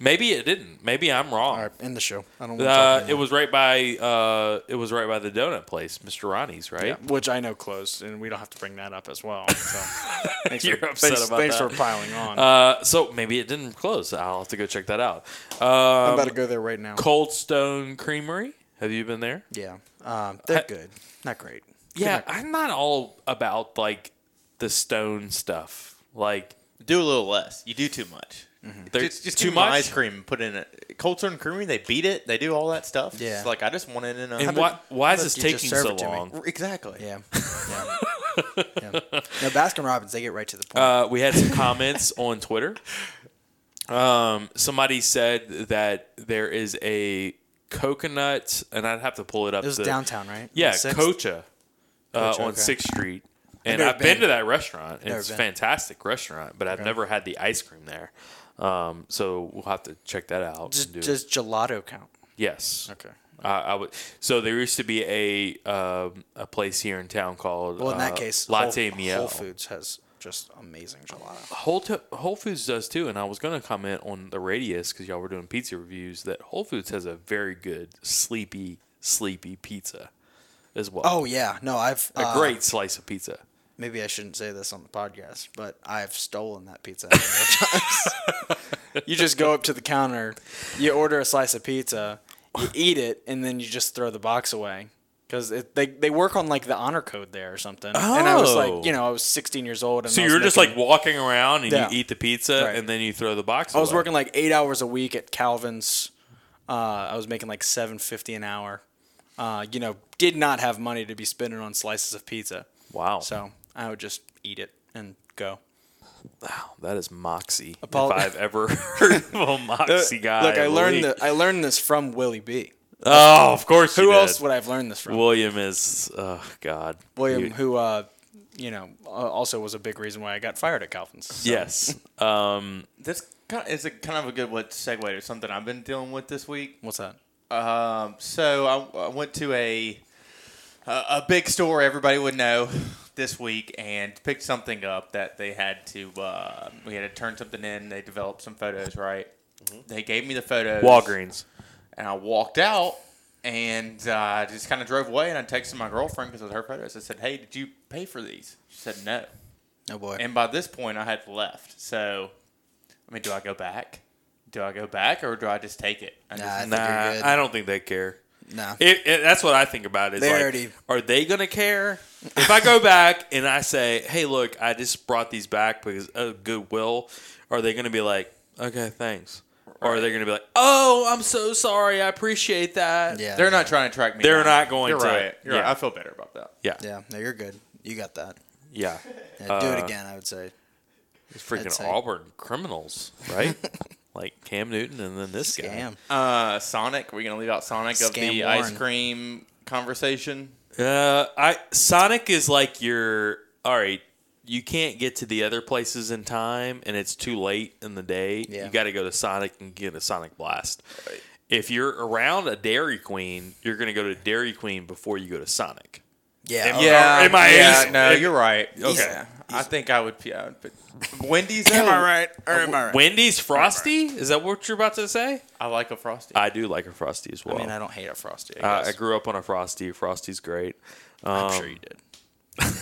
Maybe it didn't. Maybe I'm wrong. All right, end the show. I don't want Uh, talk it was right by uh, it was right by the donut place, Mr. Ronnie's, right? Yeah, which I know closed, and we don't have to bring that up as well. So thanks You're for, upset thanks, about thanks that. for piling on. Uh, so maybe it didn't close. I'll have to go check that out. I'm Um, about to go there right now. Cold Stone Creamery. Have you been there? Yeah, um, they're good. Not great. Yeah, I'm not all about like the stone stuff. Like Do a little less. You do too much. There's Just, just too too much much. ice cream put in it. Culture and Creamery, they beat it. They do all that stuff. Yeah. It's like I just want it in a. And why, why is this taking so it to me. long? Exactly. Yeah. Yeah. yeah. No, Baskin Robbins, they get right to the point. Uh, we had some comments on Twitter. Um, somebody said that there is a coconut, and I'd have to pull it up. it was to- downtown, right? Yeah, On Cocha, uh, Cocha, on okay. Sixth Street, and I've been. been. to that restaurant. Never It's a fantastic restaurant, but I've Okay. never had the ice cream there. Um, so we'll have to check that out. Does, do does gelato count? yes. Okay. I, I would. So there used to be a um, a place here in town called Well, in that uh, case, Latte Whole, Miel. Whole Foods has just amazing gelato. Whole, T- Whole Foods does too, and I was going to comment on the radius because y'all were doing pizza reviews that Whole Foods has a very good sleepy, sleepy pizza as well. Oh yeah, no, I've a uh, great slice of pizza. Maybe I shouldn't say this on the podcast, but I've stolen that pizza. a number of times. you just go up to the counter, you order a slice of pizza, you eat it, and then you just throw the box away because they they work on like the honor code there or something. Oh. And I was Oh. like, you know, I was 16 years old. And So you're just like walking around and Yeah. you eat the pizza Right. and then you throw the box. I was away. working like eight hours a week at Calvin's. Uh, I was making like seven fifty an hour. Uh, you know, did not have money to be spending on slices of pizza, Wow, so I would just eat it and go. wow, that is moxie. Apol- if I've ever heard of a moxie guy. Look, I learned Lee. that I learned this from Willie B. Oh, of course. Who you else did. would I have learned this from? William is. Oh God. William, You- who uh, you know, uh, also was a big reason why I got fired at Calvin's. So- Yes. Um, This kind of, is a kind of a good what segue to something I've been dealing with this week. What's that? Um, so I, I went to a a a big store everybody would know this week and picked something up that they had to uh, we had to turn something in. They developed some photos, right? They gave me the photos. Walgreens. and I walked out and uh, just kind of drove away. And I texted my girlfriend because it was her photos. I said, "Hey, did you pay for these?" She said, "No." Oh boy. And by this point, I had left. So, I mean, do I go back? Do I go back or do I just take it? I Nah, just- I think you're Nah, good. I don't think they care. No. It, it, that's what I think about it. Is They like, already- are they gonna care if I go back and I say, "Hey, look, I just brought these back because of goodwill"? Are they gonna be like, "Okay, thanks," or are they gonna be like, "Oh, I'm so sorry. I appreciate that." Yeah. They're not trying to track me. They're down. not going You're to- Right. You're yeah. right. I feel better about that. yeah, Yeah. No, you're good. You got that. yeah. Yeah, do it Uh, again. I would say. It's freaking I'd say- Auburn criminals, right? like Cam Newton and then this guy. Uh, Sonic. We're gonna leave out Sonic of Scam the Warren. ice cream conversation. Uh, I Sonic is like your all right. You can't get to the other places in time, and it's too late in the day. Yeah. You got to go to Sonic and get a Sonic Blast. If you're around a Dairy Queen, you're going to go to Dairy Queen before you go to Sonic. Yeah. Am- Yeah. Am I- yeah, is- no, am- you're right. Okay. Yeah. I think I would. Yeah, but Wendy's. Am I right? Or am I right? Wendy's Frosty? Is that what you're about to say? I like a frosty. I do like a Frosty as well. I mean, I don't hate a frosty. I, Uh, I grew up on a Frosty. Frosty's great. I'm Um, sure you did.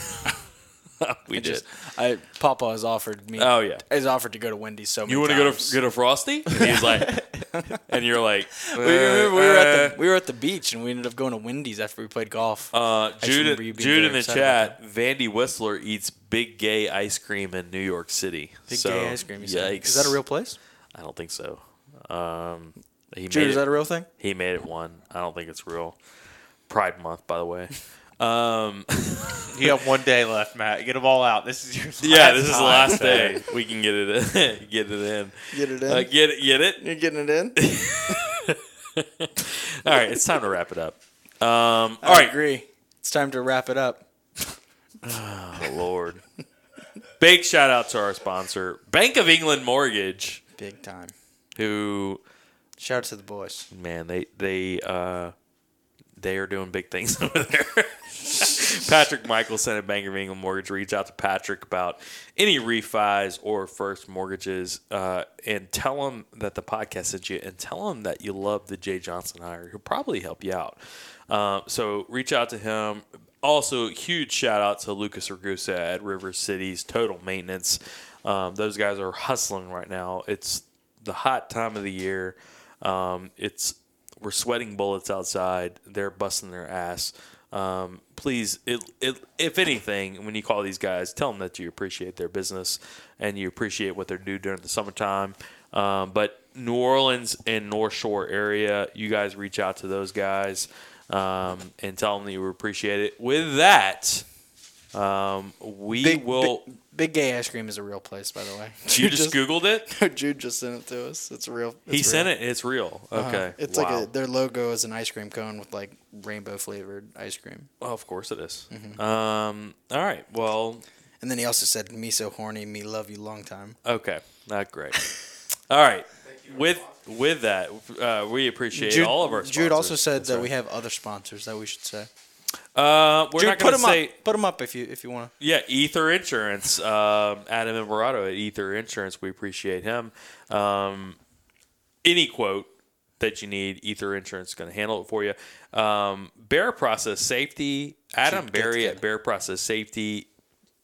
we I did. just, I Papa has offered me. Oh yeah. has offered to go to Wendy's so many You want to go to get a frosty? And he's like, and you're like, We, we were- we were uh, at the we were at the beach and we ended up going to Wendy's after we played golf. Uh, Jude, remember you being Jude in the chat, Vandy Whistler eats big gay ice cream in New York City. Big so, gay ice cream. Said. Yikes! Is that a real place? I don't think so. Um, he Jude, made is it, that a real thing? he made it one. I don't think it's real. Pride Month, by the way. Um, you have one day left, Matt. Get them all out. This is your. yeah, last this is the last day. We can get it in. get it in. Get it Uh, get it. Get it. You're getting it in. All right, it's time to wrap it up. Um, all I right, agree. It's time to wrap it up. Oh, Lord. Big shout out to our sponsor, Bank of England Mortgage, Big time. who Shout out to the boys. man, they they uh they are doing big things over there. Patrick Michelson at Bank of England Mortgage reach out to Patrick about any refis or first mortgages, uh, and tell him that the podcast sent you, and tell him that you love the Jay Johnson hire. He'll probably help you out. Uh, so reach out to him. Also, huge shout out to Lucas Ragusa at River Cities Total Maintenance. Um, those guys are hustling right now. It's the hot time of the year. Um, it's we're sweating bullets outside. They're busting their ass. Um, please, it, it, if anything, when you call these guys, tell them that you appreciate their business and you appreciate what they're doing during the summertime. Um, but New Orleans and North Shore area, you guys reach out to those guys um, and tell them that you appreciate it. With that, um, we Big, will. big, Big Gay Ice Cream is a real place, by the way. you just Googled it? Jude just sent it to us. It's real. It's He sent it. It's real. Uh-huh. Okay. It's wow. like a, their logo is an ice cream cone with like rainbow flavored ice cream. Oh, of course it is. Mm-hmm. Um, all right. Well, And then he also said, "Me so horny, me love you long time." okay. Not great. all right. With with that, uh, we appreciate all of our. Jude also said That's that right. we have other sponsors that we should say. Uh, we're Jude, not put going to them say. up. Put them up if you if you want. Yeah, Ether Insurance. Um, Adam Imperato at Ether Insurance. We appreciate him. Um, any quote that you need, Ether Insurance is going to handle it for you. Um, Bear Process Safety. Adam Barry at Bear Process Safety.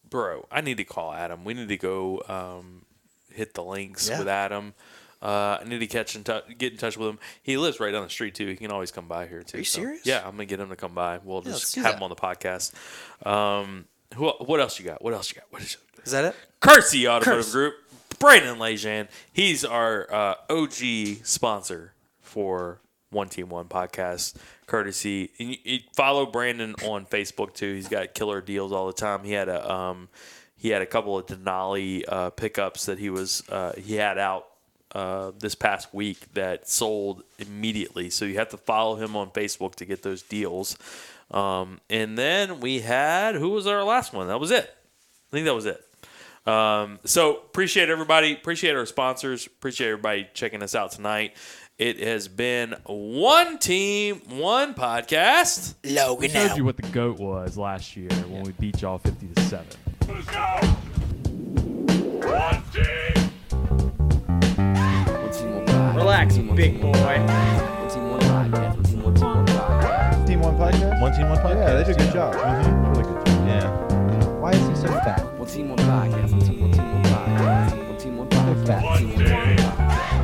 Bro, I need to call Adam. We need to go um, hit the links Yeah. with Adam. Uh, I need to catch and touch, get in touch with him. He lives right down the street too. He can always come by here too. Are you so- serious? Yeah, I'm gonna get him to come by. We'll Yeah, just have that. him on the podcast. Um, who? What else you got? What else you got? What is Is that it? Kersey Automotive Curse. Group? Brandon Lejean. He's our uh, OG sponsor for One Team One podcast. Courtesy. And you, you follow Brandon on Facebook too. He's got killer deals all the time. He had a um, he had a couple of Denali uh, pickups that he was uh, he had out uh, this past week that sold immediately. So you have to follow him on Facebook to get those deals. Um, and then we had who was our last one? That was it. I think that was it. Um, so appreciate everybody. Appreciate our sponsors. Appreciate everybody checking us out tonight. It has been one team, one podcast. Logan showed you what the goat was last year when we beat y'all 50 to 7. Relax, big boy. Team One Podcast? One Team One Podcast? Yeah, they did a good job. Mm-hmm. Really good job. Yeah. Why is he so fat? One team, one podcast. One team, one team, one podcast. One team, one podcast. Fat. One team, one podcast.